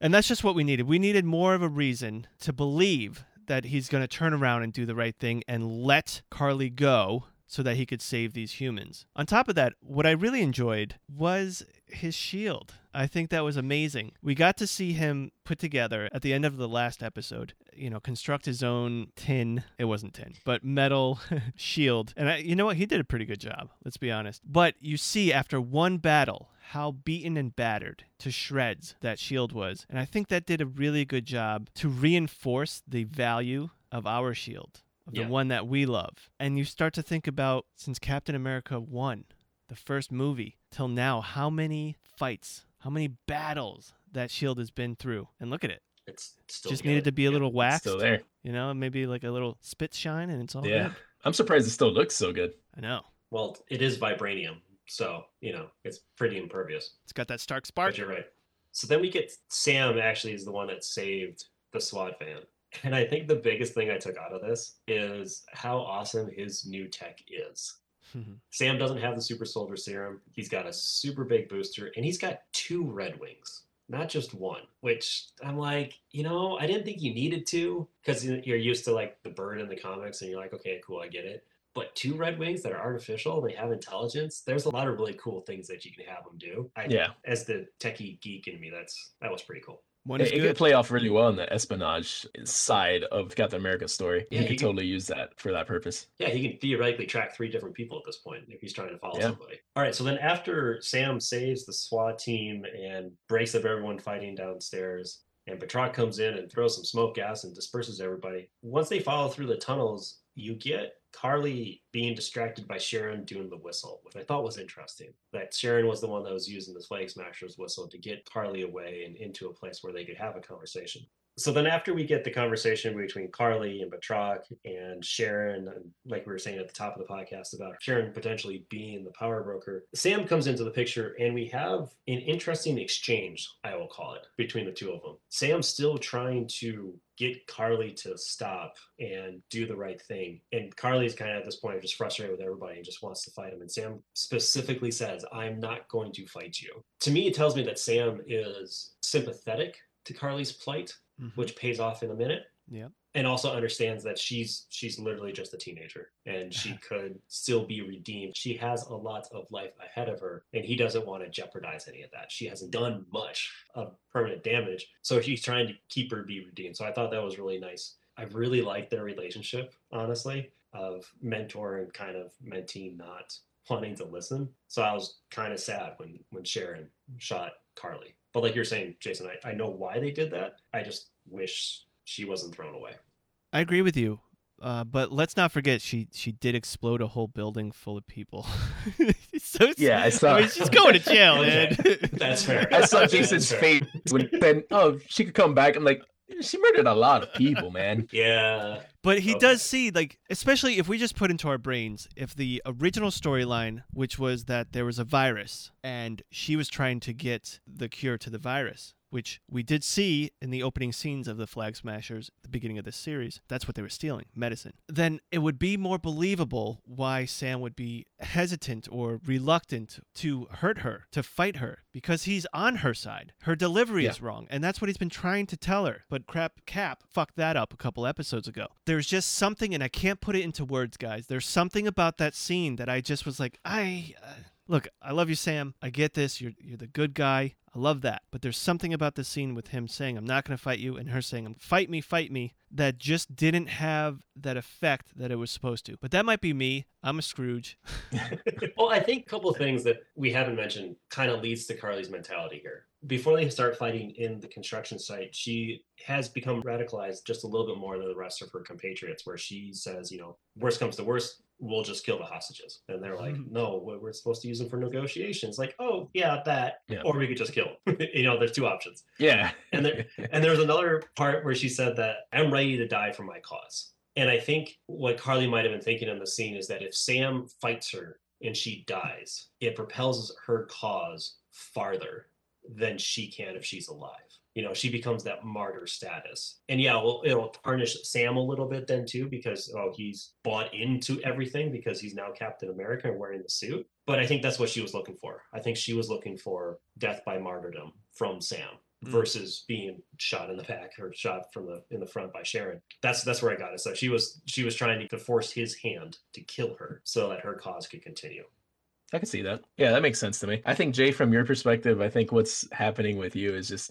And that's just what we needed. We needed more of a reason to believe that he's going to turn around and do the right thing and let Karli go so that he could save these humans. On top of that, what I really enjoyed was his shield. I think that was amazing. We got to see him put together at the end of the last episode, you know, construct his own tin, it wasn't tin, but metal shield. And I, you know what? He did a pretty good job, let's be honest. But you see after one battle how beaten and battered to shreds that shield was. And I think that did a really good job to reinforce the value of our shield, of the one that we love. And you start to think about since Captain America 1, the first movie, till now, how many fights, how many battles that shield has been through. And look at it. It's, it's still Just together. needed to be a Yeah. little waxed, Still there. you know, maybe like a little spit shine, and it's all Yeah. good. I'm surprised it still looks so good. I know. Well, it is vibranium, so you know it's pretty impervious. It's got that Stark spark. But you're right. So then we get Sam actually is the one that saved the SWAT van. And I think the biggest thing I took out of this is how awesome his new tech is. Sam doesn't have the super soldier serum. He's got a super big booster and he's got two red wings, not just one, which I'm like, you know, I didn't think you needed to because you're used to like the bird in the comics and you're like, okay, cool, I get it. But two red wings that are artificial, they have intelligence. There's a lot of really cool things that you can have them do. I, Yeah. As the techie geek in me, that's that was pretty cool. One It, is it could play off really well in the espionage side of Captain America's story. Yeah, he you could can- totally use that for that purpose. Yeah, he can theoretically track three different people at this point if he's trying to follow Yeah. somebody. All right, so then after Sam saves the SWAT team and breaks up everyone fighting downstairs, and Batroc comes in and throws some smoke gas and disperses everybody. Once they follow through the tunnels, you get Karli being distracted by Sharon doing the whistle, which I thought was interesting. That Sharon was the one that was using the Flag Smashers whistle to get Karli away and into a place where they could have a conversation. So then after we get the conversation between Karli and Batroc and Sharon, and like we were saying at the top of the podcast about Sharon potentially being the power broker, Sam comes into the picture and we have an interesting exchange, I will call it, between the two of them. Sam's still trying to get Karli to stop and do the right thing. And Karli's kind of at this point just frustrated with everybody and just wants to fight him. And Sam specifically says, I'm not going to fight you. To me, it tells me that Sam is sympathetic to Karli's plight Mhm. which pays off in a minute. Yep. And also understands that she's she's literally just a teenager and she could still be redeemed. She has a lot of life ahead of her and he doesn't want to jeopardize any of that. She hasn't done much of permanent damage. So he's trying to keep her be redeemed. So I thought that was really nice. I really liked their relationship, honestly, of mentor and kind of mentee not wanting to listen. So I was kind of sad when when Sharon shot Karli. But like you're saying, Jason, I, I know why they did that. I just wish she wasn't thrown away. I agree with you. Uh, but let's not forget she she did explode a whole building full of people. so Yeah, I saw- mean, she's going to jail, Okay. man. That's fair. I saw Jason's fair. face when then oh she could come back. I'm like, she murdered a lot of people, man. Yeah. But he Okay. does see, like, especially if we just put into our brains, if the original storyline, which was that there was a virus and she was trying to get the cure to the virus, which we did see in the opening scenes of the Flag Smashers at the beginning of this series, that's what they were stealing medicine. Then it would be more believable why Sam would be hesitant or reluctant to hurt her, to fight her, because he's on her side. Her delivery Yeah. is wrong, and that's what he's been trying to tell her. But crap, Cap fucked that up a couple episodes ago. There's just something, and I can't put it into words, guys. There's something about that scene that I just was like, I. Uh, Look, I love you, Sam. I get this. You're you're the good guy. I love that. But there's something about the scene with him saying, "I'm not going to fight you," and her saying, "Fight me, fight me," that just didn't have that effect that it was supposed to. But that might be me. I'm a Scrooge. well, I think a couple of things that we haven't mentioned kind of leads to Karli's mentality here. Before they start fighting in the construction site, she has become radicalized just a little bit more than the rest of her compatriots, where she says, you know, worst comes to worst, we'll just kill the hostages. And they're like, Mhm. no, we- we're supposed to use them for negotiations. Like, oh, yeah, that. Yeah. Or we could just kill them. you know, there's two options. Yeah. And there, and there was another part where she said that I'm ready to die for my cause. And I think what Karli might have been thinking in the scene is that if Sam fights her and she dies, it propels her cause farther than she can if she's alive. You know, she becomes that martyr status. And yeah, well, it'll tarnish Sam a little bit then too, because oh, he's bought into everything because he's now Captain America and wearing the suit. But I think that's what she was looking for. I think she was looking for death by martyrdom from Sam Mm. versus being shot in the back or shot from the in the front by Sharon. That's that's where I got it. So she was she was trying to force his hand to kill her so that her cause could continue. I can see that. Yeah, that makes sense to me. I think Jay, from your perspective, I think what's happening with you is just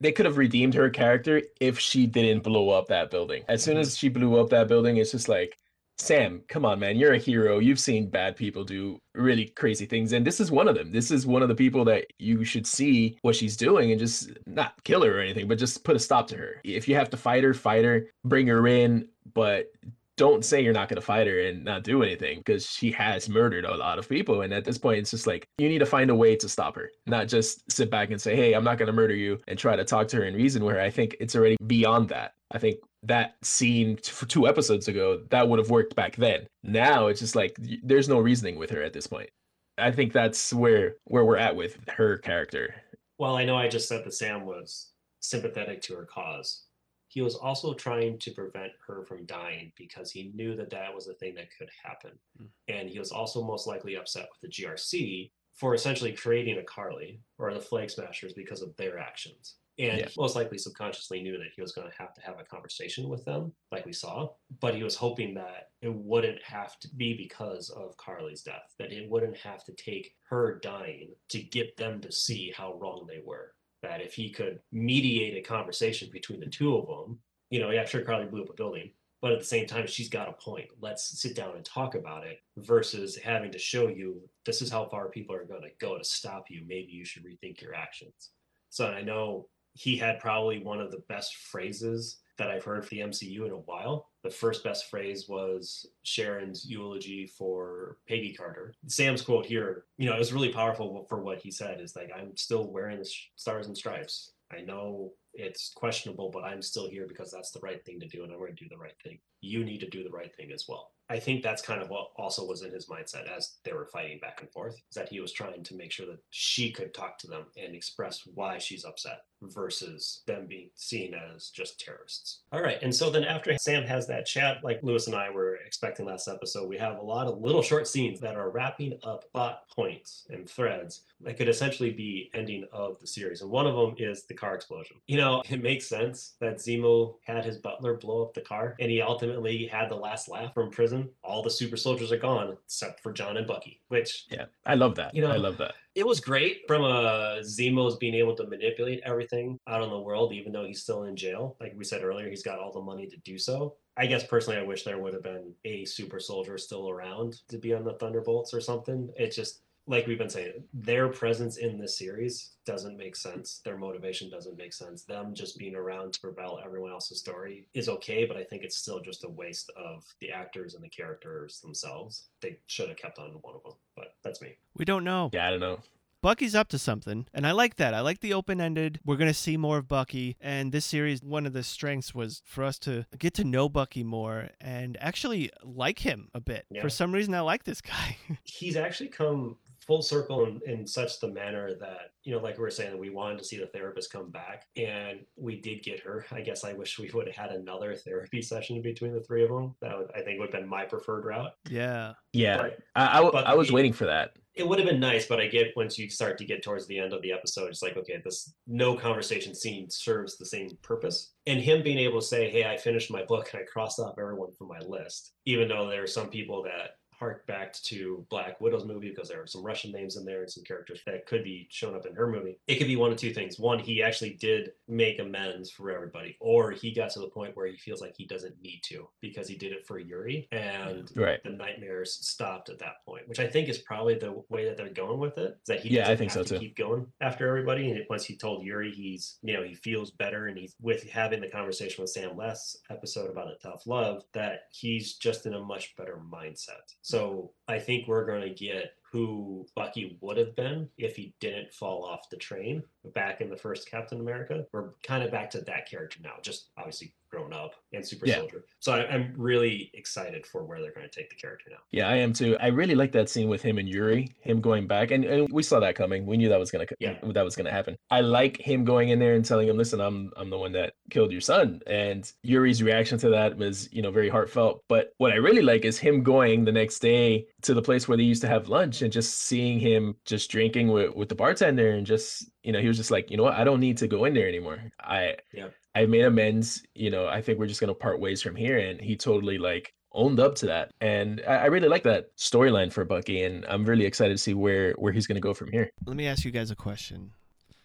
they could have redeemed her character if she didn't blow up that building. As soon mm-hmm. as she blew up that building, it's just like Sam, come on, man, you're a hero. You've seen bad people do really crazy things, and this is one of them. This is one of the people that you should see what she's doing and just not kill her or anything, but just put a stop to her. If you have to fight her, fight her, bring her in, but don't say you're not going to fight her and not do anything because she has murdered a lot of people. And at this point, it's just like you need to find a way to stop her, not just sit back and say, Hey, I'm not going to murder you and try to talk to her and reason with her. I think it's already beyond that. I think that scene for two episodes ago, that would have worked back then. Now it's just like there's no reasoning with her at this point. I think that's where where we're at with her character. Well, I know I just said that Sam was sympathetic to her cause he was also trying to prevent her from dying because he knew that that was a thing that could happen. Mm. And he was also most likely upset with the GRC for essentially creating a Karli or the Flag Smashers because of their actions. And yeah. most likely subconsciously knew that he was going to have to have a conversation with them, like we saw. But he was hoping that it wouldn't have to be because of Karli's death, that it wouldn't have to take her dying to get them to see how wrong they were that if he could mediate a conversation between the two of them, you know, yeah, sure, Karli blew up a building, but at the same time, she's got a point. Let's sit down and talk about it versus having to show you this is how far people are going to go to stop you. Maybe you should rethink your actions. So I know he had probably one of the best phrases that I've heard for the MCU in a while. The first best phrase was Sharon's eulogy for Peggy Carter. Sam's quote here, you know, it was really powerful for what he said is like, I'm still wearing the stars and stripes. I know it's questionable, but I'm still here because that's the right thing to do and I'm going to do the right thing. You need to do the right thing as well. I think that's kind of what also was in his mindset as they were fighting back and forth, is that he was trying to make sure that she could talk to them and express why she's upset versus them being seen as just terrorists. All right. And so then after Sam has that chat, like Luis and I were expecting last episode, we have a lot of little short scenes that are wrapping up plot points and threads that could essentially be ending of the series. And one of them is the car explosion. You know, it makes sense that Zemo had his butler blow up the car and he ultimately had the last laugh from prison. All the super soldiers are gone except for John and Bucky, which Yeah, I love that. You know, I love that it was great from a Zemo's being able to manipulate everything out in the world, even though he's still in jail. Like we said earlier, he's got all the money to do so. I guess personally, I wish there would have been a super soldier still around to be on the Thunderbolts or something. It just like we've been saying, their presence in this series doesn't make sense. Their motivation doesn't make sense. Them just being around to propel everyone else's story is okay, but I think it's still just a waste of the actors and the characters themselves. They should have kept on one of them, but that's me. We don't know. Yeah, I don't know. Bucky's up to something, and I like that. I like the open ended. We're going to see more of Bucky, and this series, one of the strengths was for us to get to know Bucky more and actually like him a bit. Yeah. For some reason, I like this guy. He's actually come full circle in, in such the manner that you know like we were saying we wanted to see the therapist come back and we did get her. I guess i wish we would have had another therapy session between the three of them. That would, i think would have been my preferred route. Yeah. Yeah. But, I, I, I was the, waiting for that. It would have been nice but i get once you start to get towards the end of the episode it's like okay this no conversation scene serves the same purpose. And him being able to say hey i finished my book and i crossed off everyone from my list even though there are some people that hark back to Black Widow's movie because there are some Russian names in there and some characters that could be shown up in her movie. It could be one of two things. One, he actually did make amends for everybody, or he got to the point where he feels like he doesn't need to because he did it for Yuri and right. the nightmares stopped at that point, which I think is probably the way that they're going with it. Is that he yeah, I think so too. Keep going after everybody, and once he told Yuri he's you know he feels better and he's with having the conversation with Sam last episode about a tough love that he's just in a much better mindset. So I think we're going to get who Bucky would have been if he didn't fall off the train back in the first Captain America. We're kind of back to that character now, just obviously grown up and super yeah. soldier. So I, am really excited for where they're going to take the character now. Yeah, I am too. I really like that scene with him and Yuri, him going back, and, and we saw that coming. We knew that was gonna yeah. that was gonna happen. I like him going in there and telling him, "Listen, I'm I'm the one that killed your son." And Yuri's reaction to that was, you know, very heartfelt. But what I really like is him going the next day to the place where they used to have lunch and just seeing him just drinking with with the bartender and just you know he was just like you know what i don't need to go in there anymore i yeah I made amends. You know, I think we're just gonna part ways from here. And he totally like owned up to that. And I, I really like that storyline for Bucky, and I'm really excited to see where where he's gonna go from here. Let me ask you guys a question.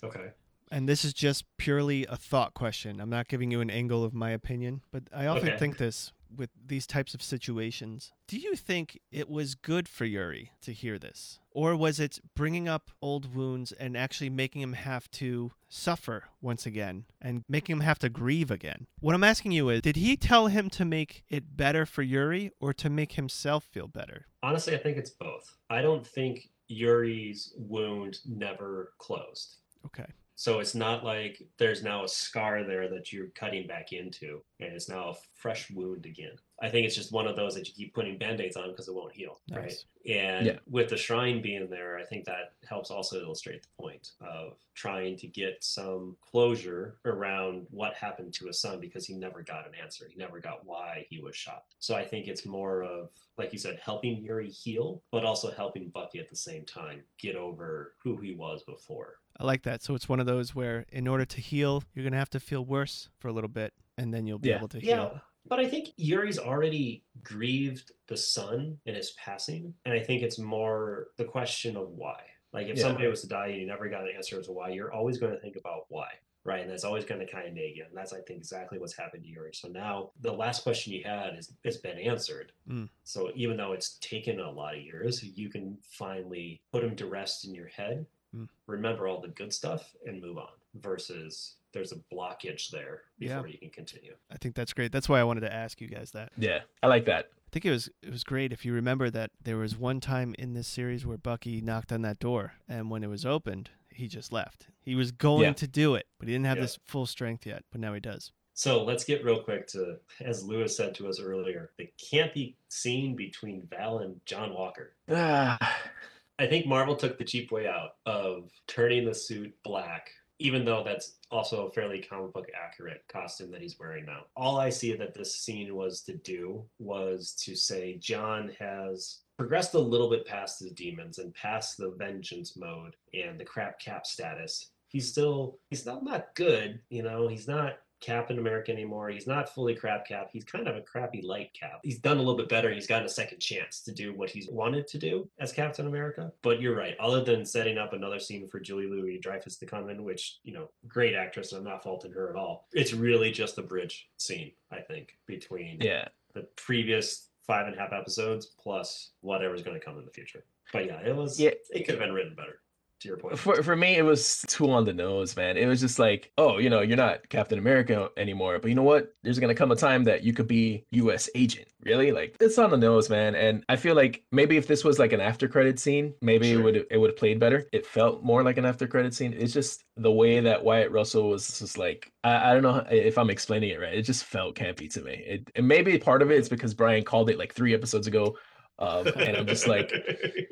Okay. And this is just purely a thought question. I'm not giving you an angle of my opinion, but I often okay. think this. With these types of situations. Do you think it was good for Yuri to hear this? Or was it bringing up old wounds and actually making him have to suffer once again and making him have to grieve again? What I'm asking you is did he tell him to make it better for Yuri or to make himself feel better? Honestly, I think it's both. I don't think Yuri's wound never closed. Okay. So it's not like there's now a scar there that you're cutting back into, and it's now a fresh wound again. I think it's just one of those that you keep putting band-aids on because it won't heal, Nice. right? And Yeah. with the shrine being there, I think that helps also illustrate the point of trying to get some closure around what happened to his son because he never got an answer. He never got why he was shot. So I think it's more of, like you said, helping Yuri heal, but also helping Bucky at the same time get over who he was before. I like that. So it's one of those where in order to heal, you're going to have to feel worse for a little bit and then you'll be Yeah. able to heal. Yeah, but I think Yuri's already grieved the son in his passing, and I think it's more the question of why. Like if Yeah. somebody was to die and you never got an answer as to why, you're always going to think about why, right? And that's always going to kind of nag you. And that's I think exactly what's happened to Yuri. So now the last question you had is has been answered. Mm. So even though it's taken a lot of years, you can finally put him to rest in your head, Mm. remember all the good stuff, and move on. Versus there's a blockage there Yeah. before you can continue. I think that's great. That's why I wanted to ask you guys that. Yeah, I like that. I think it was it was great if you remember that there was one time in this series where Bucky knocked on that door and when it was opened, he just left. He was going Yeah. to do it, but he didn't have Yeah. this full strength yet, but now he does. So let's get real quick to, as Luis said to us earlier, the campy scene between Val and John Walker. Ah, I think Marvel took the cheap way out of turning the suit black, even though that's also a fairly comic book accurate costume that he's wearing now. All I see that this scene was to do was to say John has progressed a little bit past his demons and past the vengeance mode and the crap cap status. He's still he's still not good, you know, he's not Captain America anymore. He's not fully crap cap. He's kind of a crappy light cap. He's done a little bit better. He's gotten a second chance to do what he's wanted to do as Captain America. But you're right. Other than setting up another scene for Julia Louis-Dreyfus to come in, which, you know, great actress. I'm not faulting her at all. It's really just a bridge scene, I think, between yeah. the previous five and a half episodes plus whatever's going to come in the future. But yeah, it was, Yeah. it could have been written better, to your point. For for me, it was too on the nose, man. It was just like, oh, you know, you're not Captain America anymore, but you know what? There's gonna come a time that you could be U.S. agent. Really, like it's on the nose, man. And I feel like maybe if this was like an after credit scene, maybe it would it would have played better. It felt more like an after credit scene. It's just the way that Wyatt Russell was just like, I, I don't know if I'm explaining it right. It just felt campy to me. It and maybe part of it is because Brian called it like three episodes ago, um, and I'm just like.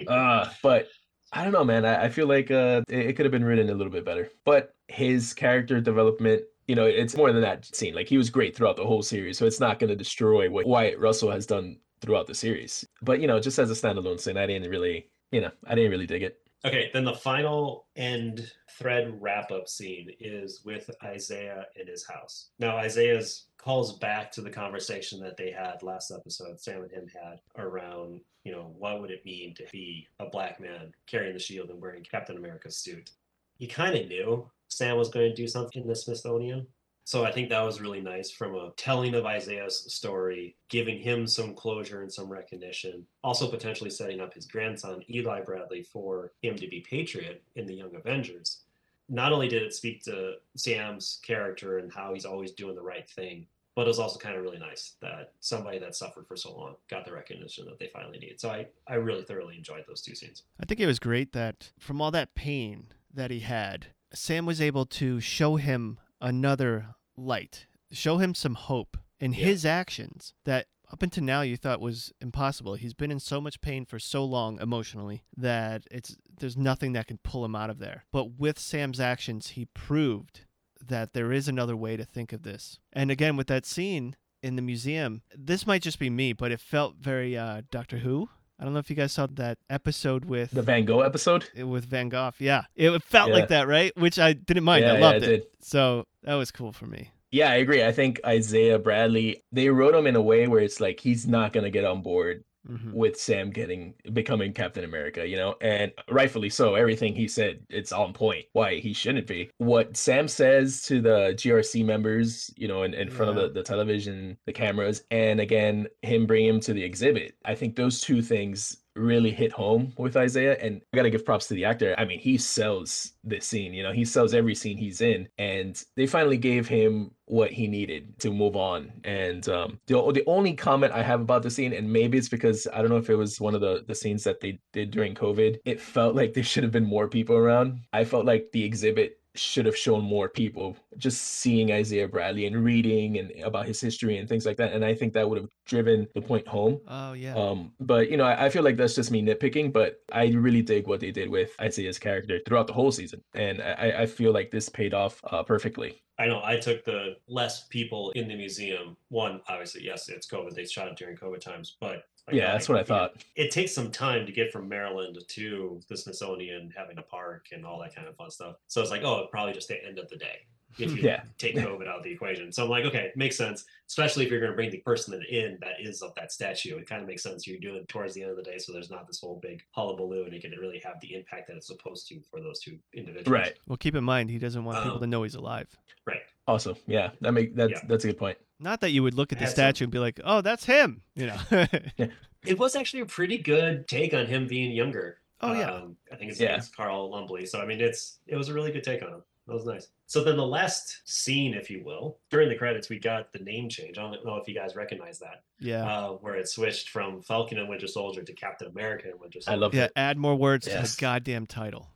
Uh, but I don't know, man. I, I feel like uh, it, it could have been written a little bit better. But his character development, you know, it's more than that scene. Like he was great throughout the whole series, so it's not going to destroy what Wyatt Russell has done throughout the series. But you know, just as a standalone scene, I didn't really, you know, I didn't really dig it. Okay, then the final end thread wrap up scene is with Isaiah in his house. Now, Isaiah's calls back to the conversation that they had last episode, Sam and him had around, you know, what would it mean to be a black man carrying the shield and wearing Captain America's suit. You kind of knew Sam was going to do something in the Smithsonian. So I think that was really nice from a telling of Isaiah's story, giving him some closure and some recognition, also potentially setting up his grandson, Eli Bradley, for him to be Patriot in the Young Avengers. Not only did it speak to Sam's character and how he's always doing the right thing, but it was also kind of really nice that somebody that suffered for so long got the recognition that they finally need. So I, I really thoroughly enjoyed those two scenes. I think it was great that from all that pain that he had, Sam was able to show him another light, show him some hope in Yeah. his actions that up until now you thought was impossible. He's been in so much pain for so long emotionally that it's there's nothing that can pull him out of there. But with Sam's actions, he proved that there is another way to think of this. And again, with that scene in the museum, this might just be me, but it felt very uh, Doctor Who. I don't know if you guys saw that episode with The Van Gogh episode. with Van Gogh. Yeah, it felt Yeah. like that, right? Which I didn't mind. Yeah, I yeah, loved it it. So that was cool for me. Yeah, I agree. I think Isaiah Bradley, they wrote him in a way where it's like he's not going to get on board Mhm. with Sam getting becoming Captain America, you know, and rightfully so. Everything he said, it's on point. Why he shouldn't be. What Sam says to the GRC members, you know, in, in front Yeah. of the, the television, the cameras, and again, him bringing him to the exhibit. I think those two things really hit home with Isaiah. And I got to give props to the actor. I mean, he sells this scene, you know, he sells every scene he's in. And they finally gave him what he needed to move on. And um, the, the only comment I have about the scene, and maybe it's because I don't know if it was one of the, the scenes that they did during COVID, it felt like there should have been more people around. I felt like the exhibit should have shown more people just seeing Isaiah Bradley and reading and about his history and things like that. And I think that would have driven the point home. Oh yeah. Um, but you know, I, I feel like that's just me nitpicking, but I really dig what they did with Isaiah's character throughout the whole season. And I, I feel like this paid off uh, perfectly. I know I took the less people in the museum. One, obviously, yes, it's COVID. They shot it during COVID times, but like, Yeah, that's what I thought. It takes some time to get from Maryland to the Smithsonian, having a park and all that kind of fun stuff. So it's like, oh, probably just the end of the day if you Yeah. take COVID out of the equation. So I'm like, okay, makes sense. Especially if you're going to bring the person in that is of that statue, it kind of makes sense. You're doing it towards the end of the day, so there's not this whole big hullabaloo, and it can really have the impact that it's supposed to for those two individuals. Right. well, keep in mind he doesn't want people um, to know he's alive. Right. Also, yeah, that make that's Yeah. that's a good point. Not that you would look at the Had some- statue and be like, "Oh, that's him," you know. It was actually a pretty good take on him being younger. oh yeah. Um, I think it's, Yeah. name's Carl Lumbly. So I mean, it's it was a really good take on him. That was nice. So then the last scene, if you will, during the credits, we got the name change. I don't know if you guys recognize that, yeah. uh, where it switched from Falcon and Winter Soldier to Captain America and Winter Soldier. I Soldier. love yeah. it. Add more words to Yes. the goddamn title.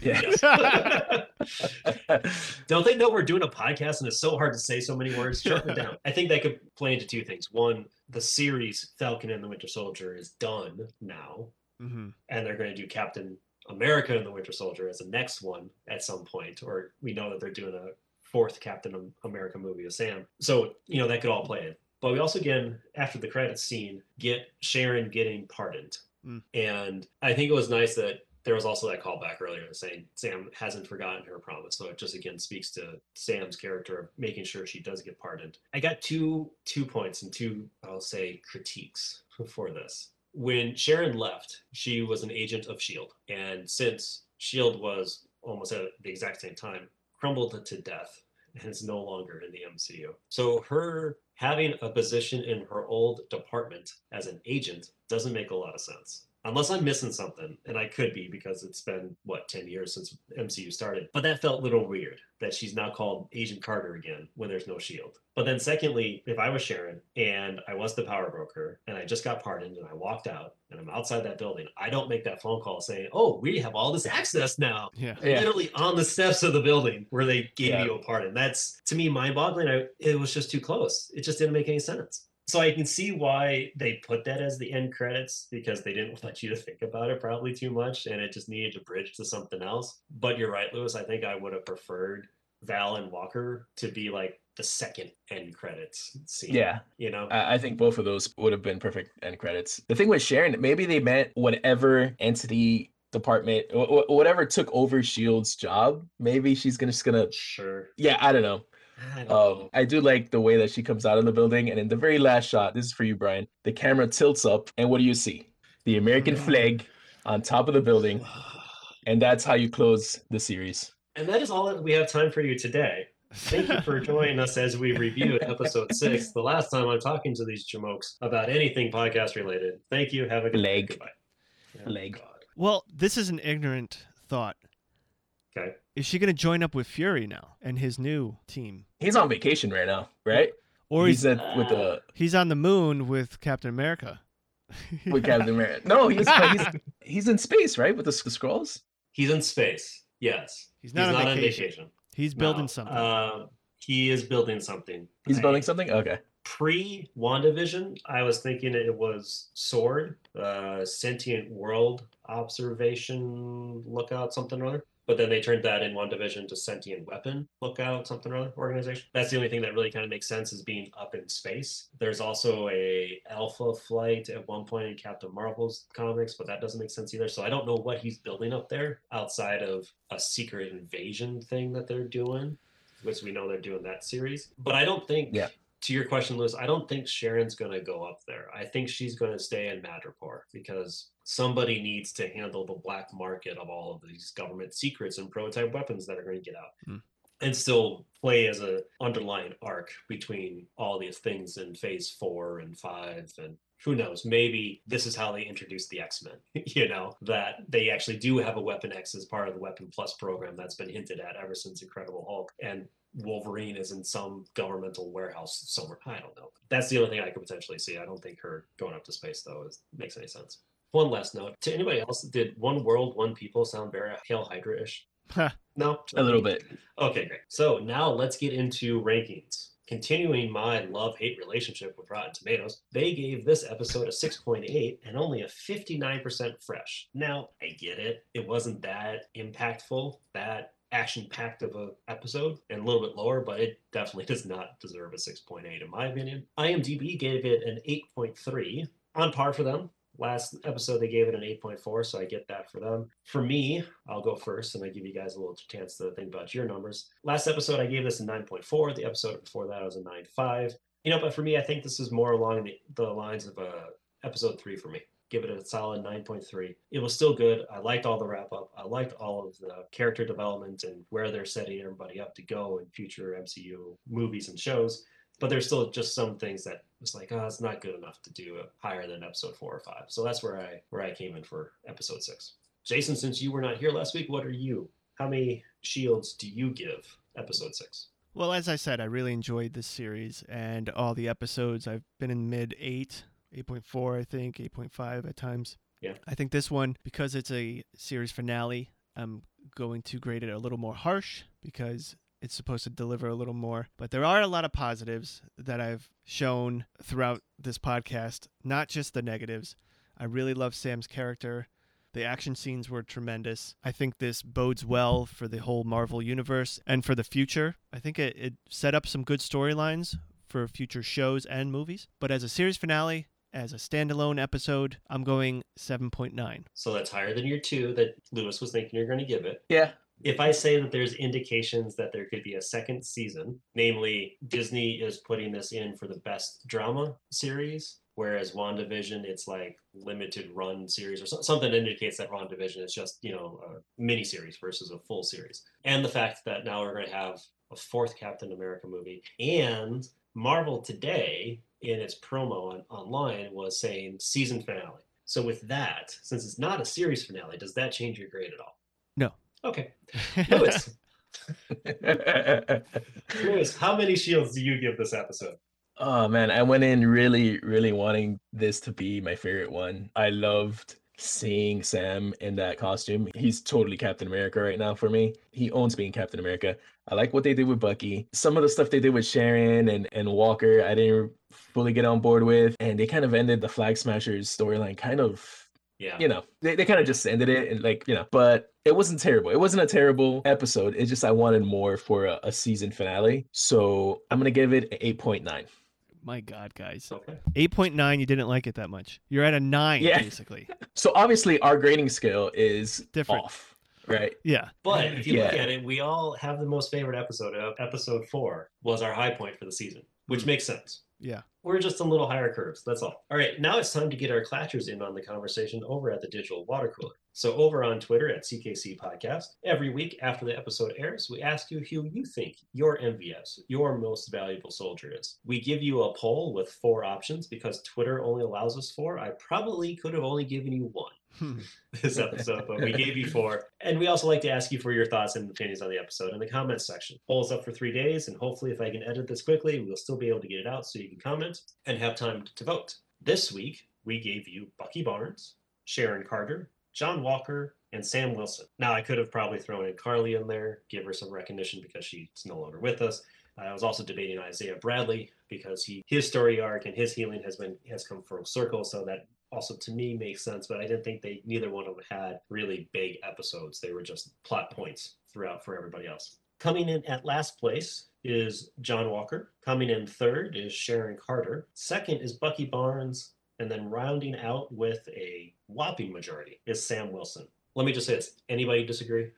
Yeah. Don't they know we're doing a podcast and it's so hard to say so many words? Shorten it down. I think that could play into two things. One, the series Falcon and the Winter Soldier is done now, hmm and they're going to do Captain America and the Winter Soldier as the next one at some point, or we know that they're doing a fourth Captain America movie with Sam. So, you know, that could all play in. But we also, again, after the credits scene, get Sharon getting pardoned. Mm. And I think it was nice that there was also that callback earlier saying Sam hasn't forgotten her promise. So it just again speaks to Sam's character of making sure she does get pardoned. I got two two points and two, I'll say, critiques for this when Sharon left, she was an agent of S.H.I.E.L.D. And since S.H.I.E.L.D. was almost at the exact same time, crumbled to death and is no longer in the MCU. So her having a position in her old department as an agent doesn't make a lot of sense. Unless I'm missing something, and I could be because it's been, what, 10 years since MCU started. But that felt a little weird that she's now called Agent Carter again when there's no S.H.I.E.L.D. But then, secondly, if I was Sharon and I was the power broker and I just got pardoned and I walked out and I'm outside that building, I don't make that phone call saying, "Oh, we have all this access now." Yeah. Yeah. Literally on the steps of the building where they gave Yeah. you a pardon. That's to me mind-boggling. I, it was just too close. It just didn't make any sense. So I can see why they put that as the end credits because they didn't want you to think about it probably too much and it just needed to bridge to something else. But you're right, Luis. I think I would have preferred Val and Walker to be like the second end credits scene. Yeah. You know? I I think both of those would have been perfect end credits. The thing with Sharon, maybe they meant whatever entity department, wh- wh- whatever took over Shield's job. Maybe she's gonna just gonna. sure. Yeah, I don't know. I don't Um. I do like the way that she comes out of the building, and in the very last shot, this is for you, Brian. The camera tilts up, and what do you see? The American flag on top of the building, and that's how you close the series. And that is all that we have time for you today. Thank you for joining us as we review episode six. The last time I'm talking to these jamokes about anything podcast related. Thank you. Have a good Leg. Goodbye. Oh, Leg. God. Well, this is an ignorant thought. Okay. Is she going to join up with Fury now and his new team, He's on vacation right now, right? or he's he's at, with the he's on the moon with Captain America? with Captain America. No, he's he's he's in space, right? With the s- scrolls. He's in space. Yes. He's not on vacation. He's building No. something. Uh, he is building something. He's I- building something. Okay. pre WandaVision, I was thinking it was Sword, uh, Sentient World Observation Lookout, something or other. But then they turned that in WandaVision to Sentient Weapon Lookout, something or other organization. That's the only thing that really kind of makes sense is being up in space. There's also a Alpha flight at one point in Captain Marvel's comics, but that doesn't make sense either. So I don't know what he's building up there outside of a secret invasion thing that they're doing, which we know they're doing that series. But I don't think Yeah. to your question, Luis, I don't think Sharon's going to go up there. I think she's going to stay in Madripoor because somebody needs to handle the black market of all of these government secrets and prototype weapons that are going to get out. Hmm. And still play as a underlying arc between all these things in phase four and five and who knows maybe this is how they introduce the x-men you know that they actually do have a weapon x as part of the weapon plus program that's been hinted at ever since incredible hulk and wolverine is in some governmental warehouse somewhere i don't know that's the only thing i could potentially see i don't think her going up to space though is, makes any sense one last note to anybody else did one world one people sound very hail hydra-ish Huh. no A little bit. Okay, great. So now let's get into rankings. Continuing my love hate relationship with Rotten Tomatoes, they gave this episode a 6.8 and only a 59% fresh. Now, I get it. It wasn't that impactful, that action packed of a episode, and a little bit lower, but it definitely does not deserve a 6.8 in my opinion. IMDb gave it an 8.3, on par for them. Last episode, they gave it an 8.4, so I get that for them. For me, I'll go first and I give you guys a little chance to think about your numbers. Last episode, I gave this a 9.4. The episode before that, was a 9.5. You know, but for me, I think this is more along the, the lines of uh, episode three for me. Give it a solid 9.3. It was still good. I liked all the wrap up. I liked all of the character development and where they're setting everybody up to go in future MCU movies and shows but there's still just some things that was like, oh, it's not good enough to do higher than episode four or five. So that's where I where I came in for episode six. Jason, since you were not here last week, what are you? How many shields do you give episode six? Well, as I said, I really enjoyed this series and all the episodes. I've been in mid 8, 8.4, I think, 8.5 at times. Yeah. I think this one, because it's a series finale, I'm going to grade it a little more harsh because it's supposed to deliver a little more. But there are a lot of positives that I've shown throughout this podcast, not just the negatives. I really love Sam's character. The action scenes were tremendous. I think this bodes well for the whole Marvel universe and for the future. I think it, it set up some good storylines for future shows and movies. But as a series finale, as a standalone episode, I'm going 7.9. So that's higher than your two that Luis was thinking you're going to give it. Yeah. If I say that there's indications that there could be a second season, namely Disney is putting this in for the best drama series, whereas WandaVision it's like limited run series or so, something indicates that WandaVision is just you know a mini series versus a full series, and the fact that now we're going to have a fourth Captain America movie and Marvel today in its promo on, online was saying season finale. So with that, since it's not a series finale, does that change your grade at all? Okay. Luis, Luis, how many shields do you give this episode? Oh man, I went in really, really wanting this to be my favorite one. I loved seeing Sam in that costume. He's totally Captain America right now for me. He owns being Captain America. I like what they did with Bucky. Some of the stuff they did with Sharon and, and Walker, I didn't fully get on board with. And they kind of ended the Flag Smashers storyline kind of Yeah. you know, they, they kind of just ended it and like, you know, but it wasn't terrible. It wasn't a terrible episode. It's just I wanted more for a, a season finale. So I'm gonna give it an 8.9. My God, guys. Okay. 8.9, you didn't like it that much. You're at a 9, Yeah. basically. So obviously our grading scale is Different. off. Right. Yeah. But if you look at it, we all have the most favorite episode of episode four was our high point for the season, which makes sense. Yeah. We're just a little higher curves. That's all. All right. Now it's time to get our Klatchers in on the conversation over at the digital water cooler. So over on Twitter at CKC Podcast, every week after the episode airs, we ask you who you think your MVS, your most valuable soldier is. We give you a poll with four options because Twitter only allows us four. I probably could have only given you one. this episode, but we gave you four. And we also like to ask you for your thoughts and opinions on the episode in the comments section. Poll's up for three days, and hopefully, if I can edit this quickly, we'll still be able to get it out so you can comment and have time to vote. This week, we gave you Bucky Barnes, Sharon Carter, John Walker, and Sam Wilson. Now, I could have probably thrown in Karli in there, give her some recognition because she's no longer with us. Uh, I was also debating Isaiah Bradley because he his story arc and his healing has been has come full circle, so that also to me makes sense. But I didn't think they neither one of them had really big episodes. They were just plot points throughout for everybody else. Coming in at last place is John Walker. Coming in third is Sharon Carter. Second is Bucky Barnes. And then rounding out with a whopping majority is Sam Wilson. Let me just say this. Anybody disagree?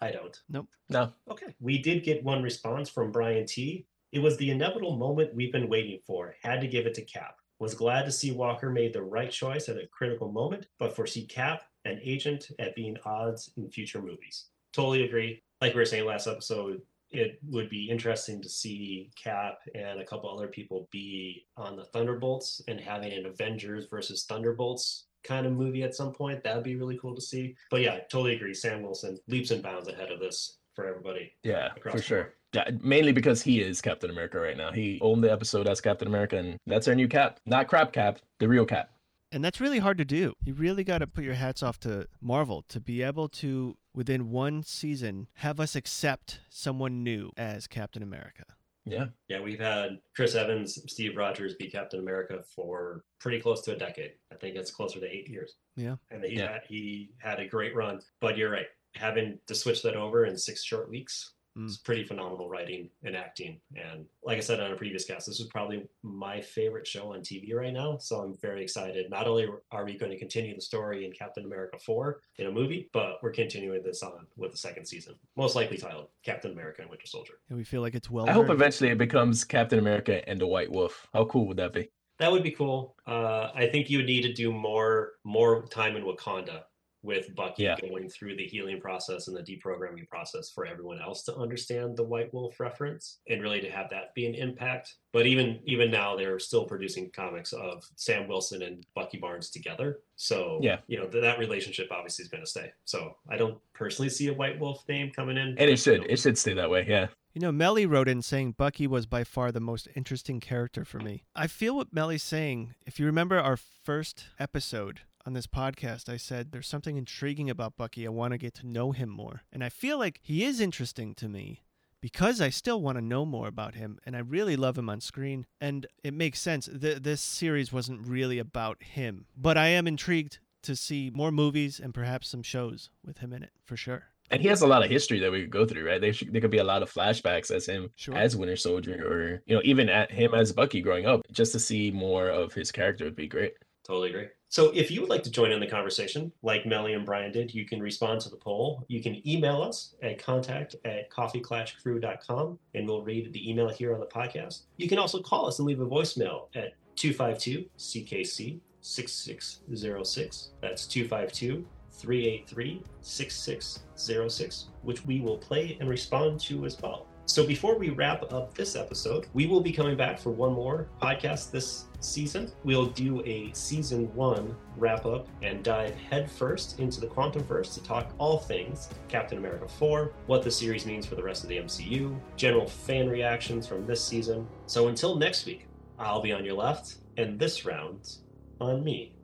I don't. Nope. No. Okay. We did get one response from Brian T. It was the inevitable moment we've been waiting for. Had to give it to Cap. Was glad to see Walker made the right choice at a critical moment, but foresee Cap, an agent, at being odds in future movies. Totally agree. Like we were saying last episode, it would be interesting to see Cap and a couple other people be on the Thunderbolts and having an Avengers versus Thunderbolts kind of movie at some point. That would be really cool to see. But yeah, totally agree. Sam Wilson leaps and bounds ahead of this for everybody. Yeah, for sure. Board. Yeah, mainly because he is Captain America right now. He owned the episode as Captain America, and that's our new Cap. Not crap Cap, the real Cap. And that's really hard to do. You really got to put your hats off to Marvel to be able to, within one season, have us accept someone new as Captain America. Yeah, Yeah, we've had Chris Evans, Steve Rogers be Captain America for pretty close to a decade. I think it's closer to eight years. Yeah. And he, Yeah. had, he had a great run. But you're right. Having to switch that over in six short weeks Mm. is pretty phenomenal writing and acting. And like I said on a previous cast, this is probably my favorite show on TV right now. So I'm very excited. Not only are we going to continue the story in Captain America 4 in a movie, but we're continuing this on with the second season, most likely titled Captain America and Winter Soldier. And we feel like it's well I hope eventually it becomes Captain America and the White Wolf. How cool would that be? That would be cool. Uh, I think you would need to do more more time in Wakanda with Bucky Yeah. going through the healing process and the deprogramming process for everyone else to understand the White Wolf reference and really to have that be an impact. But even even now, they're still producing comics of Sam Wilson and Bucky Barnes together. So Yeah. you know th- that relationship obviously is going to stay. So I don't personally see a White Wolf name coming in. And it should. It should stay that way. Yeah. You know, Melly wrote in saying Bucky was by far the most interesting character for me. I feel what Melly's saying. If you remember our first episode on this podcast, I said there's something intriguing about Bucky. I want to get to know him more. And I feel like he is interesting to me because I still want to know more about him and I really love him on screen. And it makes sense. Th- this series wasn't really about him, but I am intrigued to see more movies and perhaps some shows with him in it for sure. And he has a lot of history that we could go through, right? There, should, there could be a lot of flashbacks as him Sure. as Winter Soldier, or you know, even at him as Bucky growing up. Just to see more of his character would be great. Totally agree. So if you would like to join in the conversation, like Melly and Brian did, you can respond to the poll. You can email us at contact at coffeeklatchcrew.com and we'll read the email here on the podcast. You can also call us and leave a voicemail at 252 CKC 6606. That's 252 383 6606, which we will play and respond to as well. So before we wrap up this episode, we will be coming back for one more podcast this season. We'll do a season one wrap up and dive headfirst into the Quantum Verse to talk all things Captain America 4, what the series means for the rest of the MCU, general fan reactions from this season. So until next week, I'll be on your left, and this round's on me.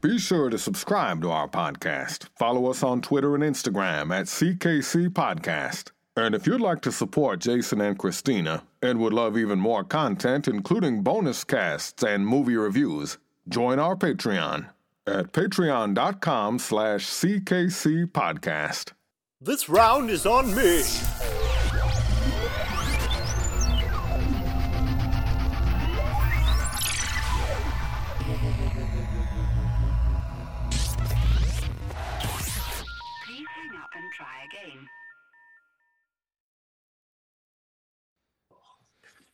Be sure to subscribe to our podcast. Follow us on Twitter and Instagram at CKC Podcast. And if you'd like to support Jason and Christina and would love even more content, including bonus casts and movie reviews, join our Patreon at patreon.com slash CKC Podcast. This round is on me.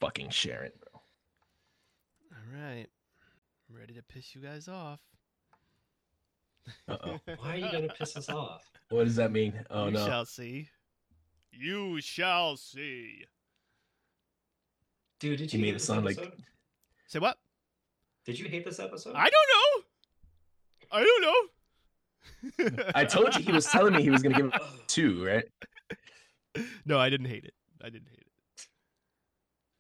Fucking Sharon, bro. All right. I'm ready to piss you guys off. Uh oh. Why are you going to piss us off? what does that mean? Oh you no. You shall see. You shall see. Dude, did You you, made hate it this sound like- episode? Say what? Did you hate this episode? I don't know. I don't know. I told you he was telling me he was gonna give it two, right? no, I didn't hate it. I didn't hate it.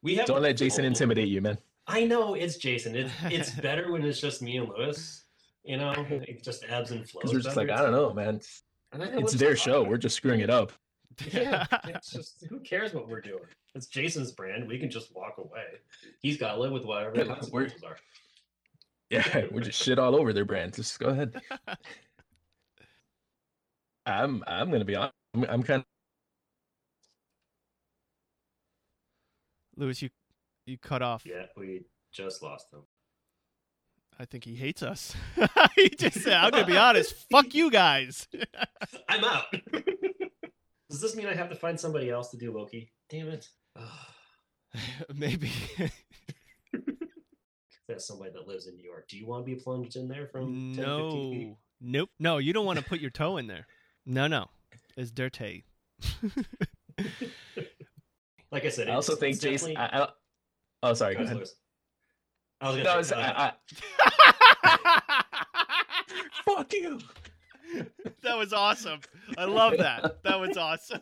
We have Don't let Jason intimidate you, man. I know it's Jason. It's it's better when it's just me and Luis. You know, it just ebbs and flows. We're just like. I don't know, man. And I know It's their up. show. We're just screwing it up. Yeah, it's just who cares what we're doing? It's Jason's brand. We can just walk away. He's got to live with whatever the Yeah, we're- consequences are. Yeah, we're just shit all over their brand. Just go ahead. I'm I'm gonna be honest. I'm, I'm kind Luis, you you cut off. Yeah, we just lost him. I think he hates us. he just said, "I'm gonna be honest. Fuck you guys." I'm out. Does this mean I have to find somebody else to do Loki? Damn it. Maybe. That's somebody that lives in New York. Do you want to be plunged in there from 10, 15 feet? no. Nope. No, you don't want to put your toe in there. No, no. It's dirty. Like I said, I also think Jason. definitely- I, I, oh, sorry. Go Go ahead, ahead. Luis. I was gonna it's, say, I, I, fuck you. that was awesome. I love that. That was awesome.